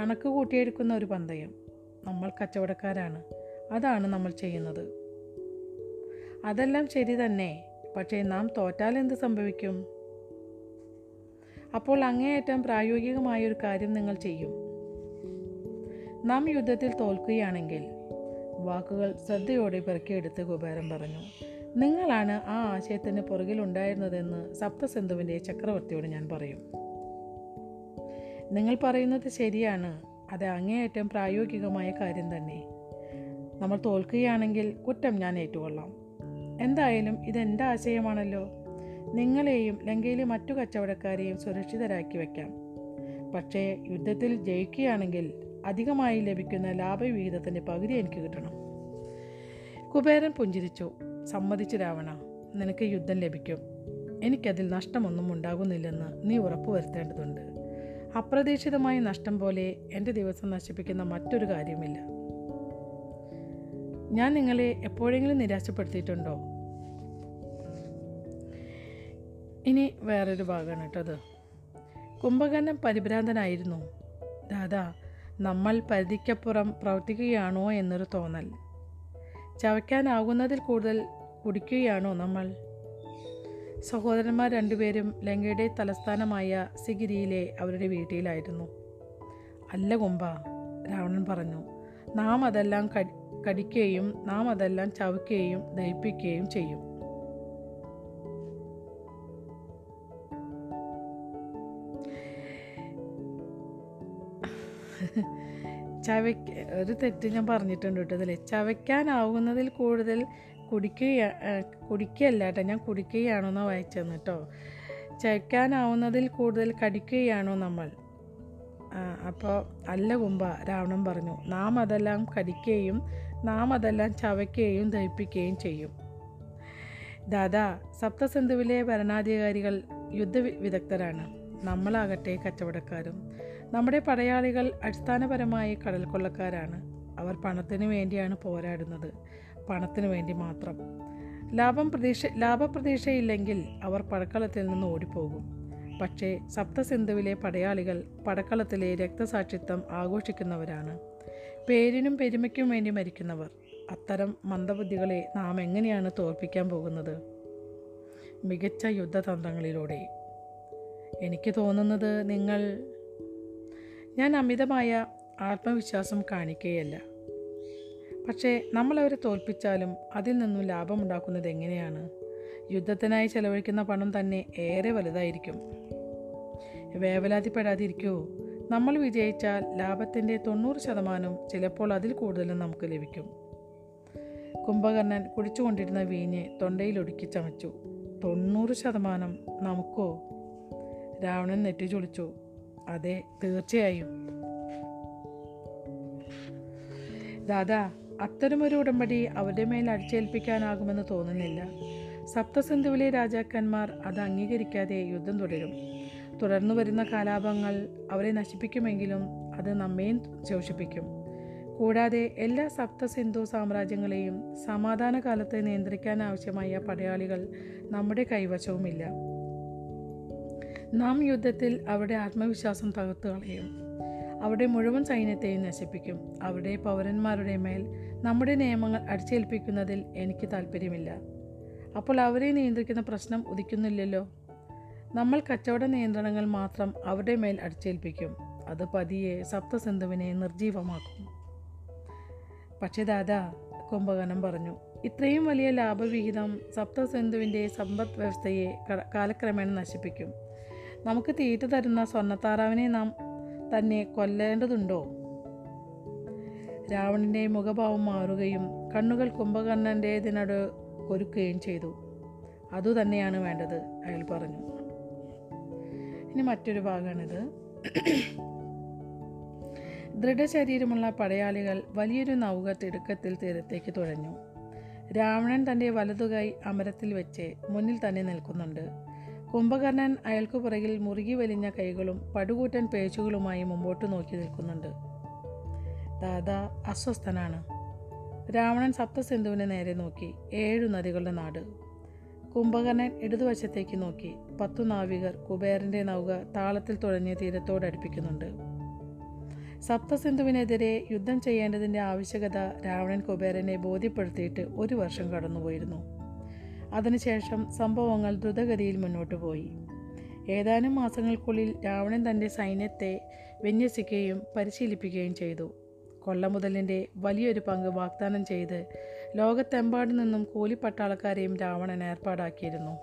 കണക്ക് കൂട്ടിയെടുക്കുന്ന ഒരു പന്തയം. നമ്മൾ കച്ചവടക്കാരാണ്. അതാണ് നമ്മൾ ചെയ്യുന്നത്. അതെല്ലാം ശരി തന്നെ. പക്ഷേ നാം തോറ്റാൽ എന്ത് സംഭവിക്കും? അപ്പോൾ അങ്ങേയറ്റം പ്രായോഗികമായ ഒരു കാര്യം നിങ്ങൾ ചെയ്യും. നാം യുദ്ധത്തിൽ തോൽക്കുകയാണെങ്കിൽ വാക്കുകൾ ശ്രദ്ധയോടെ പെറുക്കിയെടുത്ത് കുബേരൻ പറഞ്ഞു നിങ്ങളാണ് ആ ആശയത്തിന് പുറകിലുണ്ടായിരുന്നതെന്ന് സപ്തസിന്ധുവിന്റെ ചക്രവർത്തിയോട് ഞാൻ പറയും. നിങ്ങൾ പറയുന്നത് ശരിയാണ് അത് അങ്ങേയറ്റം പ്രായോഗികമായ കാര്യം തന്നെ. നമ്മൾ തോൽക്കുകയാണെങ്കിൽ കുറ്റം ഞാൻ ഏറ്റുകൊള്ളാം. എന്തായാലും ഇതെന്റെ ആശയമാണല്ലോ? നിങ്ങളെയും ലങ്കയിലെ മറ്റു കച്ചവടക്കാരെയും സുരക്ഷിതരാക്കി വയ്ക്കാം. പക്ഷേ യുദ്ധത്തിൽ ജയിക്കുകയാണെങ്കിൽ അധികമായി ലഭിക്കുന്ന ലാഭവിഹിതത്തിന്റെ പകുതി എനിക്ക് കിട്ടണം. കുബേരൻ പുഞ്ചിരിച്ചു. സമ്മതിച്ചു രാവണ നിനക്ക് യുദ്ധം ലഭിക്കും. എനിക്കതിൽ നഷ്ടമൊന്നും ഉണ്ടാകുന്നില്ലെന്ന് നീ ഉറപ്പുവരുത്തേണ്ടതുണ്ട്. അപ്രതീക്ഷിതമായ നഷ്ടം പോലെ എന്റെ ദിവസം നശിപ്പിക്കുന്ന മറ്റൊരു കാര്യമില്ല ഞാൻ നിങ്ങളെ എപ്പോഴെങ്കിലും നിരാശപ്പെടുത്തിയിട്ടുണ്ടോ? ഇനി വേറൊരു ഭാഗമാണ് കേട്ടോ അത്. കുംഭകർണൻ പരിഭ്രാന്തനായിരുന്നു. ദാദാ നമ്മൾ പരിധിക്കപ്പുറം പ്രവർത്തിക്കുകയാണോ എന്നൊരു തോന്നൽ. ചവയ്ക്കാനാകുന്നതിൽ കൂടുതൽ കുടിക്കുകയാണോ നമ്മൾ? സഹോദരന്മാർ രണ്ടുപേരും ലങ്കയുടെ തലസ്ഥാനമായ സിഗിരിയിലെ അവരുടെ വീട്ടിലായിരുന്നു. അല്ല കുംഭ രാവണൻ പറഞ്ഞു നാം അതെല്ലാം കടി കടിക്കുകയും നാം അതെല്ലാം ചവയ്ക്കുകയും ദഹിപ്പിക്കുകയും ചെയ്യും. ചവയ്ക്ക ഒരു തെറ്റ് ഞാൻ പറഞ്ഞിട്ടുണ്ട് കേട്ടോ ഇതിൽ ചവയ്ക്കാനാവുന്നതിൽ കൂടുതൽ കുടിക്കുക കുടിക്കുകയല്ല കേട്ടോ ഞാൻ കുടിക്കുകയാണോന്നോ വായിച്ചതെന്ന് കേട്ടോ. ചവയ്ക്കാനാവുന്നതിൽ കൂടുതൽ കടിക്കുകയാണോ നമ്മൾ? അപ്പോൾ അല്ല കുമ്പ രാവണൻ പറഞ്ഞു നാം അതെല്ലാം കടിക്കുകയും നാം അതെല്ലാം ചവയ്ക്കുകയും ദഹിപ്പിക്കുകയും ചെയ്യും. ദാദാ സപ്തസന്ധുവിലെ ഭരണാധികാരികൾ യുദ്ധ വിദഗ്ധരാണ്. നമ്മളാകട്ടെ കച്ചവടക്കാരും. നമ്മുടെ പടയാളികൾ അടിസ്ഥാനപരമായി കടൽ കൊള്ളക്കാരാണ് അവർ പണത്തിന് വേണ്ടിയാണ് പോരാടുന്നത്. പണത്തിന് വേണ്ടി മാത്രം. ലാഭം പ്രതീക്ഷ ലാഭപ്രതീക്ഷയില്ലെങ്കിൽ അവർ പടക്കളത്തിൽ നിന്ന് ഓടിപ്പോകും. പക്ഷേ സപ്തസിന്ധുവിലെ പടയാളികൾ പടക്കളത്തിലെ രക്തസാക്ഷിത്വം ആഘോഷിക്കുന്നവരാണ്. പേരിനും പെരുമയ്ക്കും വേണ്ടി മരിക്കുന്നവർ. അത്തരം മന്ദബുദ്ധികളെ നാം എങ്ങനെയാണ് തോൽപ്പിക്കാൻ പോകുന്നത്? മികച്ച യുദ്ധതന്ത്രങ്ങളിലൂടെ. എനിക്ക് തോന്നുന്നത് നിങ്ങൾ ഞാൻ അമിതമായ ആത്മവിശ്വാസം കാണിക്കുകയല്ല. പക്ഷേ നമ്മളവരെ തോൽപ്പിച്ചാലും അതിൽ നിന്നും ലാഭമുണ്ടാക്കുന്നത് എങ്ങനെയാണ്? യുദ്ധത്തിനായി ചെലവഴിക്കുന്ന പണം തന്നെ ഏറെ വലുതായിരിക്കും. വേവലാതിപ്പെടാതിരിക്കൂ. നമ്മൾ വിജയിച്ചാൽ ലാഭത്തിന്റെ തൊണ്ണൂറ് ശതമാനവും ചിലപ്പോൾ അതിൽ കൂടുതലും നമുക്ക് ലഭിക്കും. കുംഭകർണൻ കുടിച്ചുകൊണ്ടിരുന്ന വീഞ്ഞ് തൊണ്ടയിലൊടുക്കി ചമച്ചു. തൊണ്ണൂറ് ശതമാനം നമുക്കോ രാവണൻ നെറ്റിച്ചൊളിച്ചു അതെ തീർച്ചയായും. ദാദാ അത്തരമൊരു ഉടമ്പടി അവരുടെ മേൽ അടിച്ചേൽപ്പിക്കാനാകുമെന്ന് തോന്നുന്നില്ല. സപ്തസന്ധുവിലെ രാജാക്കന്മാർ അത് അംഗീകരിക്കാതെ യുദ്ധം തുടരും. തുടർന്നു വരുന്ന കലാപങ്ങൾ അവരെ നശിപ്പിക്കുമെങ്കിലും അത് നമ്മയും ശോഷിപ്പിക്കും. കൂടാതെ എല്ലാ സപ്തസിന്ധു സാമ്രാജ്യങ്ങളെയും സമാധാന കാലത്ത് നിയന്ത്രിക്കാൻ ആവശ്യമായ പടയാളികൾ നമ്മുടെ കൈവശവുമില്ല. നാം യുദ്ധത്തിൽ അവിടെ ആത്മവിശ്വാസം തകർത്തു കളയും. അവിടെ മുഴുവൻ സൈന്യത്തെയും നശിപ്പിക്കും. അവിടെ പൗരന്മാരുടെ മേൽ നമ്മുടെ നിയമങ്ങൾ അടിച്ചേൽപ്പിക്കുന്നതിൽ എനിക്ക് താല്പര്യമില്ല അപ്പോൾ അവരെ നിയന്ത്രിക്കുന്ന പ്രശ്നം ഉദിക്കുന്നില്ലല്ലോ? നമ്മൾ കച്ചവട നിയന്ത്രണങ്ങൾ മാത്രം അവരുടെ മേൽ അടിച്ചേൽപ്പിക്കും. അത് പതിയെ സപ്തസിന്ധുവിനെ നിർജീവമാക്കും പക്ഷേ ദാദാ കുംഭകനം പറഞ്ഞു ഇത്രയും വലിയ ലാഭവിഹിതം സപ്തസിന്ധുവിന്റെ സമ്പദ് വ്യവസ്ഥയെ കാലക്രമേണ നശിപ്പിക്കും. നമുക്ക് തീറ്റ തരുന്ന സ്വർണത്താറാവിനെ നാം തന്നെ കൊല്ലേണ്ടതുണ്ടോ? രാവണന്റെ മുഖഭാവം മാറുകയും കണ്ണുകൾ കുംഭകർണന്റേതിനോട് ഒരുക്കുകയും ചെയ്തു. അതുതന്നെയാണ് വേണ്ടത് അയാൾ പറഞ്ഞു. ഇനി മറ്റൊരു ഭാഗമാണിത്. ദൃഢശരീരമുള്ള പടയാളികൾ വലിയൊരു നൗക തിടുക്കത്തിൽ തീരത്തേക്ക് തുഴഞ്ഞു. രാവണൻ തന്റെ വലതുകൈ അമരത്തിൽ വെച്ച് മുന്നിൽ തന്നെ നിൽക്കുന്നുണ്ട്. കുംഭകർണൻ അയാൾക്കു പുറകിൽ മുറുകി വലിഞ്ഞ കൈകളും പടുകൂറ്റൻ പേച്ചുകളുമായി മുമ്പോട്ട് നോക്കി നിൽക്കുന്നുണ്ട്. ദാദാ അസ്വസ്ഥനാണ്. രാവണൻ സപ്തസിന്ധുവിനെ നേരെ നോക്കി ഏഴു നദികളുടെ നാട്. കുംഭകർണൻ ഇടതുവശത്തേക്ക് നോക്കി പത്തു നാവികർ കുബേരന്റെ നൗക താളത്തിൽ തുഴഞ്ഞ് തീരത്തോടടുപ്പിക്കുന്നുണ്ട് സപ്തസിന്ധുവിനെതിരെ യുദ്ധം ചെയ്യേണ്ടതിന്റെ ആവശ്യകത രാവണൻ കുബേരനെ ബോധ്യപ്പെടുത്തിയിട്ട് ഒരു വർഷം കടന്നുപോയിരുന്നു. അതിനുശേഷം സംഭവങ്ങൾ ദ്രുതഗതിയിൽ മുന്നോട്ട് പോയി. ഏതാനും മാസങ്ങൾക്കുള്ളിൽ രാവണൻ തന്റെ സൈന്യത്തെ വിന്യസിക്കുകയും പരിശീലിപ്പിക്കുകയും ചെയ്തു. കൊള്ളമുതലിന്റെ വലിയൊരു പങ്ക് വാഗ്ദാനം ചെയ്ത് ലോകത്തെമ്പാടു നിന്നും കൂലിപ്പട്ടാളക്കാരെയും രാവണൻ ഏർപ്പാടാക്കിയിരുന്നു.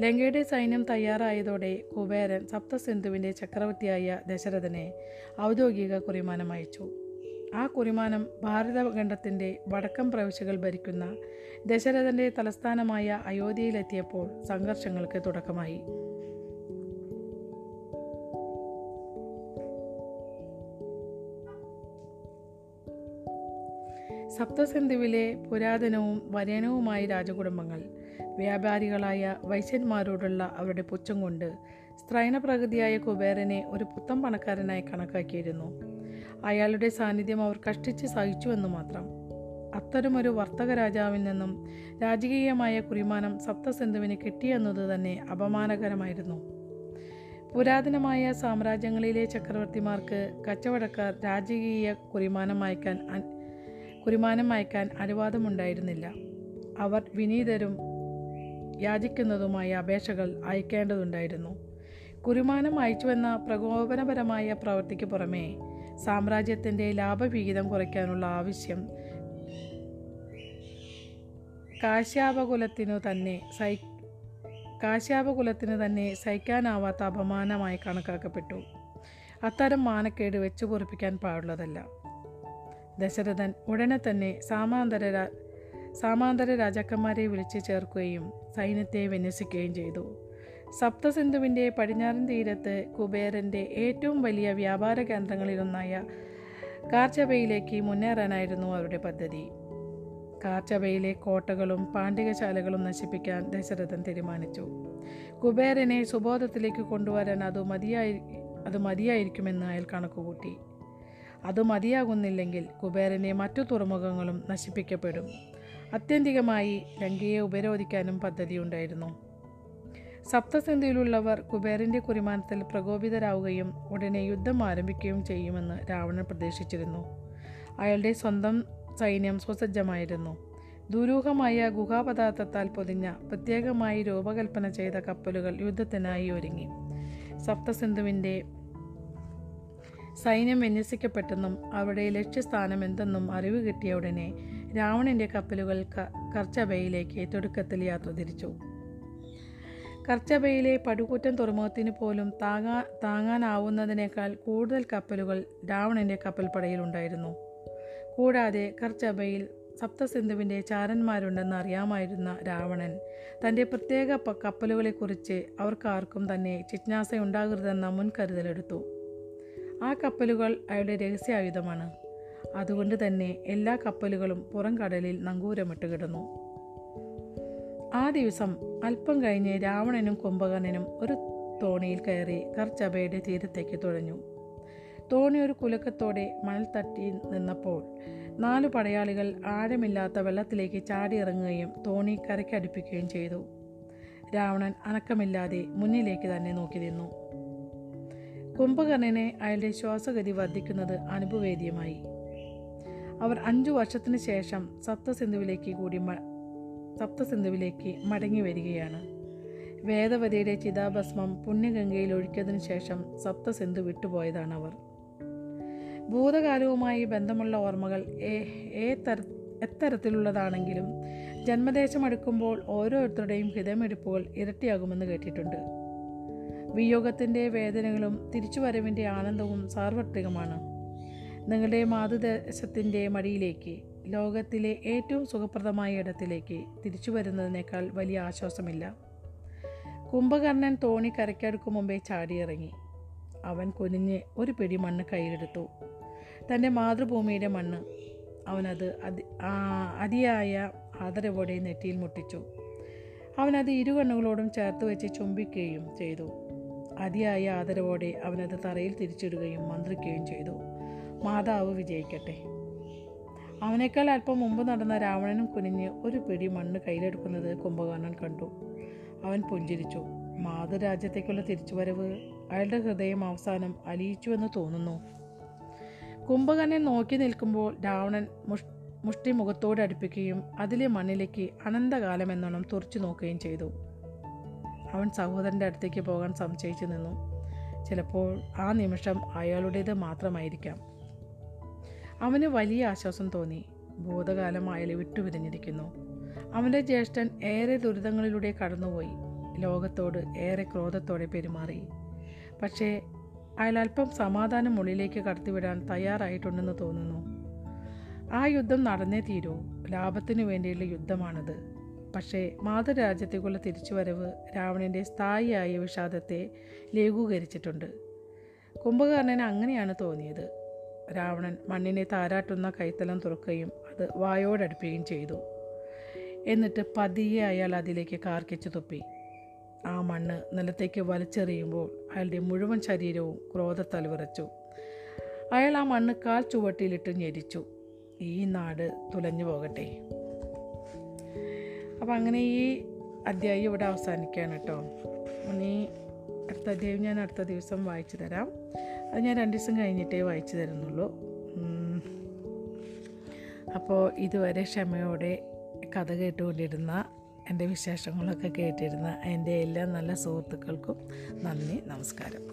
ലങ്കയുടെ സൈന്യം തയ്യാറായതോടെ കുബേരൻ സപ്തസിന്ധുവിന്റെ ചക്രവർത്തിയായ ദശരഥനെ ഔദ്യോഗിക കുറിമാനം അയച്ചു. ആ കുറിമാനം ഭാരതഖണ്ഡത്തിന്റെ വടക്കം പ്രവിശ്യകൾ ഭരിക്കുന്ന ദശരഥന്റെ തലസ്ഥാനമായ അയോധ്യയിലെത്തിയപ്പോൾ സംഘർഷങ്ങൾക്ക് തുടക്കമായി. സപ്തസന്ധുവിലെ പുരാതനവും വരേനവുമായ രാജകുടുംബങ്ങൾ വ്യാപാരികളായ വൈശ്യന്മാരോടുള്ള അവരുടെ പുച്ഛം കൊണ്ട് സ്ത്രൈണപ്രകൃതിയായ കുബേരനെ ഒരു പുത്തം പണക്കാരനായി കണക്കാക്കിയിരുന്നു. അയാളുടെ സാന്നിധ്യം അവർ കഷ്ടിച്ച് സഹിച്ചുവെന്ന് മാത്രം. അത്തരമൊരു വർത്തക രാജാവിൽ നിന്നും രാജകീയമായ കുറിമാനം സപ്തസിന്ധുവിന് കിട്ടിയെന്നത് തന്നെ അപമാനകരമായിരുന്നു. പുരാതനമായ സാമ്രാജ്യങ്ങളിലെ ചക്രവർത്തിമാർക്ക് കച്ചവടക്കാർ രാജകീയ കുറിമാനം അയക്കാൻ കുറിമാനം അയക്കാൻ അനുവാദമുണ്ടായിരുന്നില്ല. അവർ വിനീതരും യാചിക്കുന്നതുമായ അപേക്ഷകൾ അയക്കേണ്ടതുണ്ടായിരുന്നു. കുരുമാനം അയച്ചുവെന്ന പ്രകോപനപരമായ പ്രവൃത്തിക്ക് പുറമേ സാമ്രാജ്യത്തിന്റെ ലാഭവിഹിതം കുറയ്ക്കാനുള്ള ആവശ്യം. കാശ്യാപകുലത്തിനു തന്നെ സൈ കാശ്യാപകുലത്തിന് തന്നെ സഹിക്കാനാവാത്ത അപമാനമായി കണക്കാക്കപ്പെട്ടു. അത്തരം മാനക്കേട് വെച്ചു പൊറിപ്പിക്കാൻ പാടുള്ളതല്ല. ദശരഥൻ ഉടനെ തന്നെ സാമാന്തര സാമാന്തര രാജാക്കന്മാരെ വിളിച്ചു ചേർക്കുകയും സൈന്യത്തെ വിന്യസിക്കുകയും ചെയ്തു. സപ്തസിന്ധുവിന്റെ പടിഞ്ഞാറൻ തീരത്ത് കുബേരന്റെ ഏറ്റവും വലിയ വ്യാപാര കേന്ദ്രങ്ങളിലൊന്നായ കാർച്ചബയിലേക്ക് മുന്നേറാനായിരുന്നു അവരുടെ പദ്ധതി. കാർച്ചബയിലെ കോട്ടകളും പാണ്ഡികശാലകളും നശിപ്പിക്കാൻ ദശരഥൻ തീരുമാനിച്ചു. കുബേരനെ സുബോധത്തിലേക്ക് കൊണ്ടുവരാൻ അത് മതിയായി അത് മതിയായിരിക്കുമെന്ന് അയാൾ കണക്കുകൂട്ടി. അത് മതിയാകുന്നില്ലെങ്കിൽ കുബേരനെ മറ്റു തുറമുഖങ്ങളും നശിപ്പിക്കപ്പെടും. ആത്യന്തികമായി ലങ്കയെ ഉപരോധിക്കാനും പദ്ധതിയുണ്ടായിരുന്നു. സപ്തസിന്ധിയിലുള്ളവർ കുബേരന്റെ കുറിമാനത്തിൽ പ്രകോപിതരാവുകയും ഉടനെ യുദ്ധം ആരംഭിക്കുകയും ചെയ്യുമെന്ന് രാവണൻ പ്രതീക്ഷിച്ചിരുന്നു. അയാളുടെ സ്വന്തം സൈന്യം സുസജ്ജമായിരുന്നു. ദുരൂഹമായ ഗുഹാപദാർത്ഥത്താൽ പൊതിഞ്ഞ പ്രത്യേകമായി രൂപകൽപ്പന ചെയ്ത കപ്പലുകൾ യുദ്ധത്തിനായി ഒരുങ്ങി. സപ്തസിന്ധുവിന്റെ സൈന്യം വിന്യസിക്കപ്പെട്ടെന്നും അവരുടെ ലക്ഷ്യസ്ഥാനം എന്തെന്നും അറിവ് കിട്ടിയ ഉടനെ രാവണന്റെ കപ്പലുകൾ കർച്ചബയിലേക്ക് തുടക്കത്തിൽ യാത്ര തിരിച്ചു. കർച്ചബയിലെ പടുകൂറ്റൻ തുറമുഖത്തിന് പോലും താങ്ങാ താങ്ങാനാവുന്നതിനേക്കാൾ കൂടുതൽ കപ്പലുകൾ രാവണന്റെ കപ്പൽപ്പടയിലുണ്ടായിരുന്നു. കൂടാതെ കർച്ചബയിൽ സപ്തസിന്ധുവിന്റെ ചാരന്മാരുണ്ടെന്ന് അറിയാമായിരുന്ന രാവണൻ തന്റെ പ്രത്യേക കപ്പലുകളെക്കുറിച്ച് അവർക്കാർക്കും തന്നെ ജിജ്ഞാസയുണ്ടാകരുതെന്ന മുൻകരുതലെടുത്തു. ആ കപ്പലുകൾ അയാളുടെ രഹസ്യായുധമാണ്. അതുകൊണ്ട് തന്നെ എല്ലാ കപ്പലുകളും പുറം കടലിൽ നങ്കൂരമിട്ട് കിടന്നു. ആ ദിവസം അല്പം കഴിഞ്ഞ് രാവണനും കുംഭകർണനും ഒരു തോണിയിൽ കയറി കർച്ചബയുടെ തീരത്തേക്ക് തുഴഞ്ഞു. തോണി ഒരു കുലക്കത്തോടെ മണൽ തട്ടി നിന്നപ്പോൾ നാലു പടയാളികൾ ആഴമില്ലാത്ത വെള്ളത്തിലേക്ക് ചാടി ഇറങ്ങുകയും തോണി കരയ്ക്കടുപ്പിക്കുകയും ചെയ്തു. രാവണൻ അനക്കമില്ലാതെ മുന്നിലേക്ക് തന്നെ നോക്കി നിന്നു. കുംഭകർണനെ അയാളുടെ ശ്വാസഗതി വർദ്ധിക്കുന്നത് അനുഭവേദ്യമായി അവർ അഞ്ചു വർഷത്തിന് ശേഷം സപ്തസിന്ധുവിലേക്ക് കൂടി സപ്തസിന്ധുവിലേക്ക് മടങ്ങി വരികയാണ്. വേദവതിയുടെ ചിതാഭസ്മം പുണ്യഗംഗയിൽ ഒഴിക്കതിനു ശേഷം സപ്തസിന്ധു വിട്ടുപോയതാണ് അവർ ഭൂതകാലവുമായി ബന്ധമുള്ള ഓർമ്മകൾ ഏ- എത്തരത്തിലുള്ളതാണെങ്കിലും ജന്മദേശം അടുക്കുമ്പോൾ ഓരോരുത്തരുടെയും ഹൃദയമെടുപ്പുകൾ ഇരട്ടിയാകുമെന്ന് കേട്ടിട്ടുണ്ട്. വിയോഗത്തിന്റെ വേദനകളും തിരിച്ചുവരവിന്റെ ആനന്ദവും സാർവത്രികമാണ്. നിങ്ങളുടെ മാതൃദേശത്തിന്റെ മടിയിലേക്ക് ലോകത്തിലെ ഏറ്റവും സുഖപ്രദമായ ഇടത്തിലേക്ക് തിരിച്ചു വരുന്നതിനേക്കാൾ വലിയ ആശ്വാസമില്ല. കുംഭകർണൻ തോണി കരയ്ക്കടുക്കും മുമ്പേ ചാടിയിറങ്ങി. അവൻ കുനിഞ്ഞ് ഒരു പിടി മണ്ണ് കയ്യിലെടുത്തു. തന്റെ മാതൃഭൂമിയുടെ മണ്ണ്. അവനത് അതി അതിയായ ആദരവോടെ നെറ്റിയിൽ മുട്ടിച്ചു. അവനത് ഇരുകണ്ണുകളോടും ചേർത്ത് വെച്ച് ചുംബിക്കുകയും ചെയ്തു. അതിയായ ആദരവോടെ അവനത് തറയിൽ തിരിച്ചിടുകയും മന്ത്രിക്കുകയും ചെയ്തു. മാതാവ് വിജയിക്കട്ടെ. അവനേക്കാൾ അല്പം മുമ്പ് നടന്ന രാവണനും കുനിഞ്ഞ് ഒരു പിടി മണ്ണ് കയ്യിലെടുക്കുന്നത് കുംഭകർണൻ കണ്ടു. അവൻ പുഞ്ചിരിച്ചു. മാതൃരാജ്യത്തേക്കുള്ള തിരിച്ചുവരവ് അയാളുടെ ഹൃദയം അവസാനം അലിയിച്ചുവെന്ന് തോന്നുന്നു. കുംഭകർണൻ നോക്കി നിൽക്കുമ്പോൾ രാവണൻ മുഷ് മുഷ്ടി മുഖത്തോട് അടുപ്പിക്കുകയും അതിലെ മണ്ണിലേക്ക് അനന്തകാലം എന്നോണം തുറച്ചു നോക്കുകയും ചെയ്തു. അവൻ സഹോദരന്റെ അടുത്തേക്ക് പോകാൻ സംശയിച്ചു നിന്നു. ചിലപ്പോൾ ആ നിമിഷം അയാളുടേത് മാത്രമായിരിക്കാം. അവന് വലിയ ആശ്വാസം തോന്നി. ഭൂതകാലം അയാളെ വിട്ടുപിരിഞ്ഞിരിക്കുന്നു അവന്റെ ജ്യേഷ്ഠൻ ഏറെ ദുരിതങ്ങളിലൂടെ കടന്നുപോയി. ലോകത്തോട് ഏറെ ക്രോധത്തോടെ പെരുമാറി. പക്ഷേ അയാൾ അല്പം സമാധാനം ഉള്ളിലേക്ക് കടത്തിവിടാൻ തയ്യാറായിട്ടുണ്ടെന്ന് തോന്നുന്നു. ആ യുദ്ധം നടന്നേ തീരൂ. ലാഭത്തിനു വേണ്ടിയുള്ള യുദ്ധമാണത്. പക്ഷേ മാതൃരാജ്യത്തേക്കുള്ള തിരിച്ചുവരവ് രാവണന്റെ സ്ഥായിയായ വിഷാദത്തെ ലഘൂകരിച്ചിട്ടുണ്ട്. കുംഭകർണന് അങ്ങനെയാണ് തോന്നിയത്. രാവണൻ മണ്ണിനെ താരാട്ടുന്ന കൈത്തലം തുറക്കുകയും അത് വായോടടുപ്പിക്കുകയും ചെയ്തു. എന്നിട്ട് പതിയെ അയാൾ അതിലേക്ക് കാർക്കിച്ചു തുപ്പി. ആ മണ്ണ് നിലത്തേക്ക് വലിച്ചെറിയുമ്പോൾ അയാളുടെ മുഴുവൻ ശരീരവും ക്രോധത്താൽ വിറച്ചു. അയാൾ ആ മണ്ണ് കാൽ ചുവട്ടിലിട്ട് ഞെരിച്ചു. ഈ നാട് തുലഞ്ഞു പോകട്ടെ. അപ്പം അങ്ങനെ ഈ അധ്യായം ഇവിടെ അവസാനിക്കുകയാണ് കേട്ടോ. ഇനി അടുത്ത അധ്യായം ഞാൻ അടുത്ത ദിവസം വായിച്ചു തരാം. അത് ഞാൻ രണ്ട് ദിവസം കഴിഞ്ഞിട്ടേ വായിച്ചു തരുന്നുള്ളൂ. അപ്പോൾ ഇതുവരെ ക്ഷമയോടെ കഥ കേട്ടുകൊണ്ടിരുന്ന എന്റെ വിശേഷങ്ങളൊക്കെ കേട്ടിരുന്ന എന്റെ എല്ലാ നല്ല സുഹൃത്തുക്കൾക്കും നന്ദി നമസ്കാരം.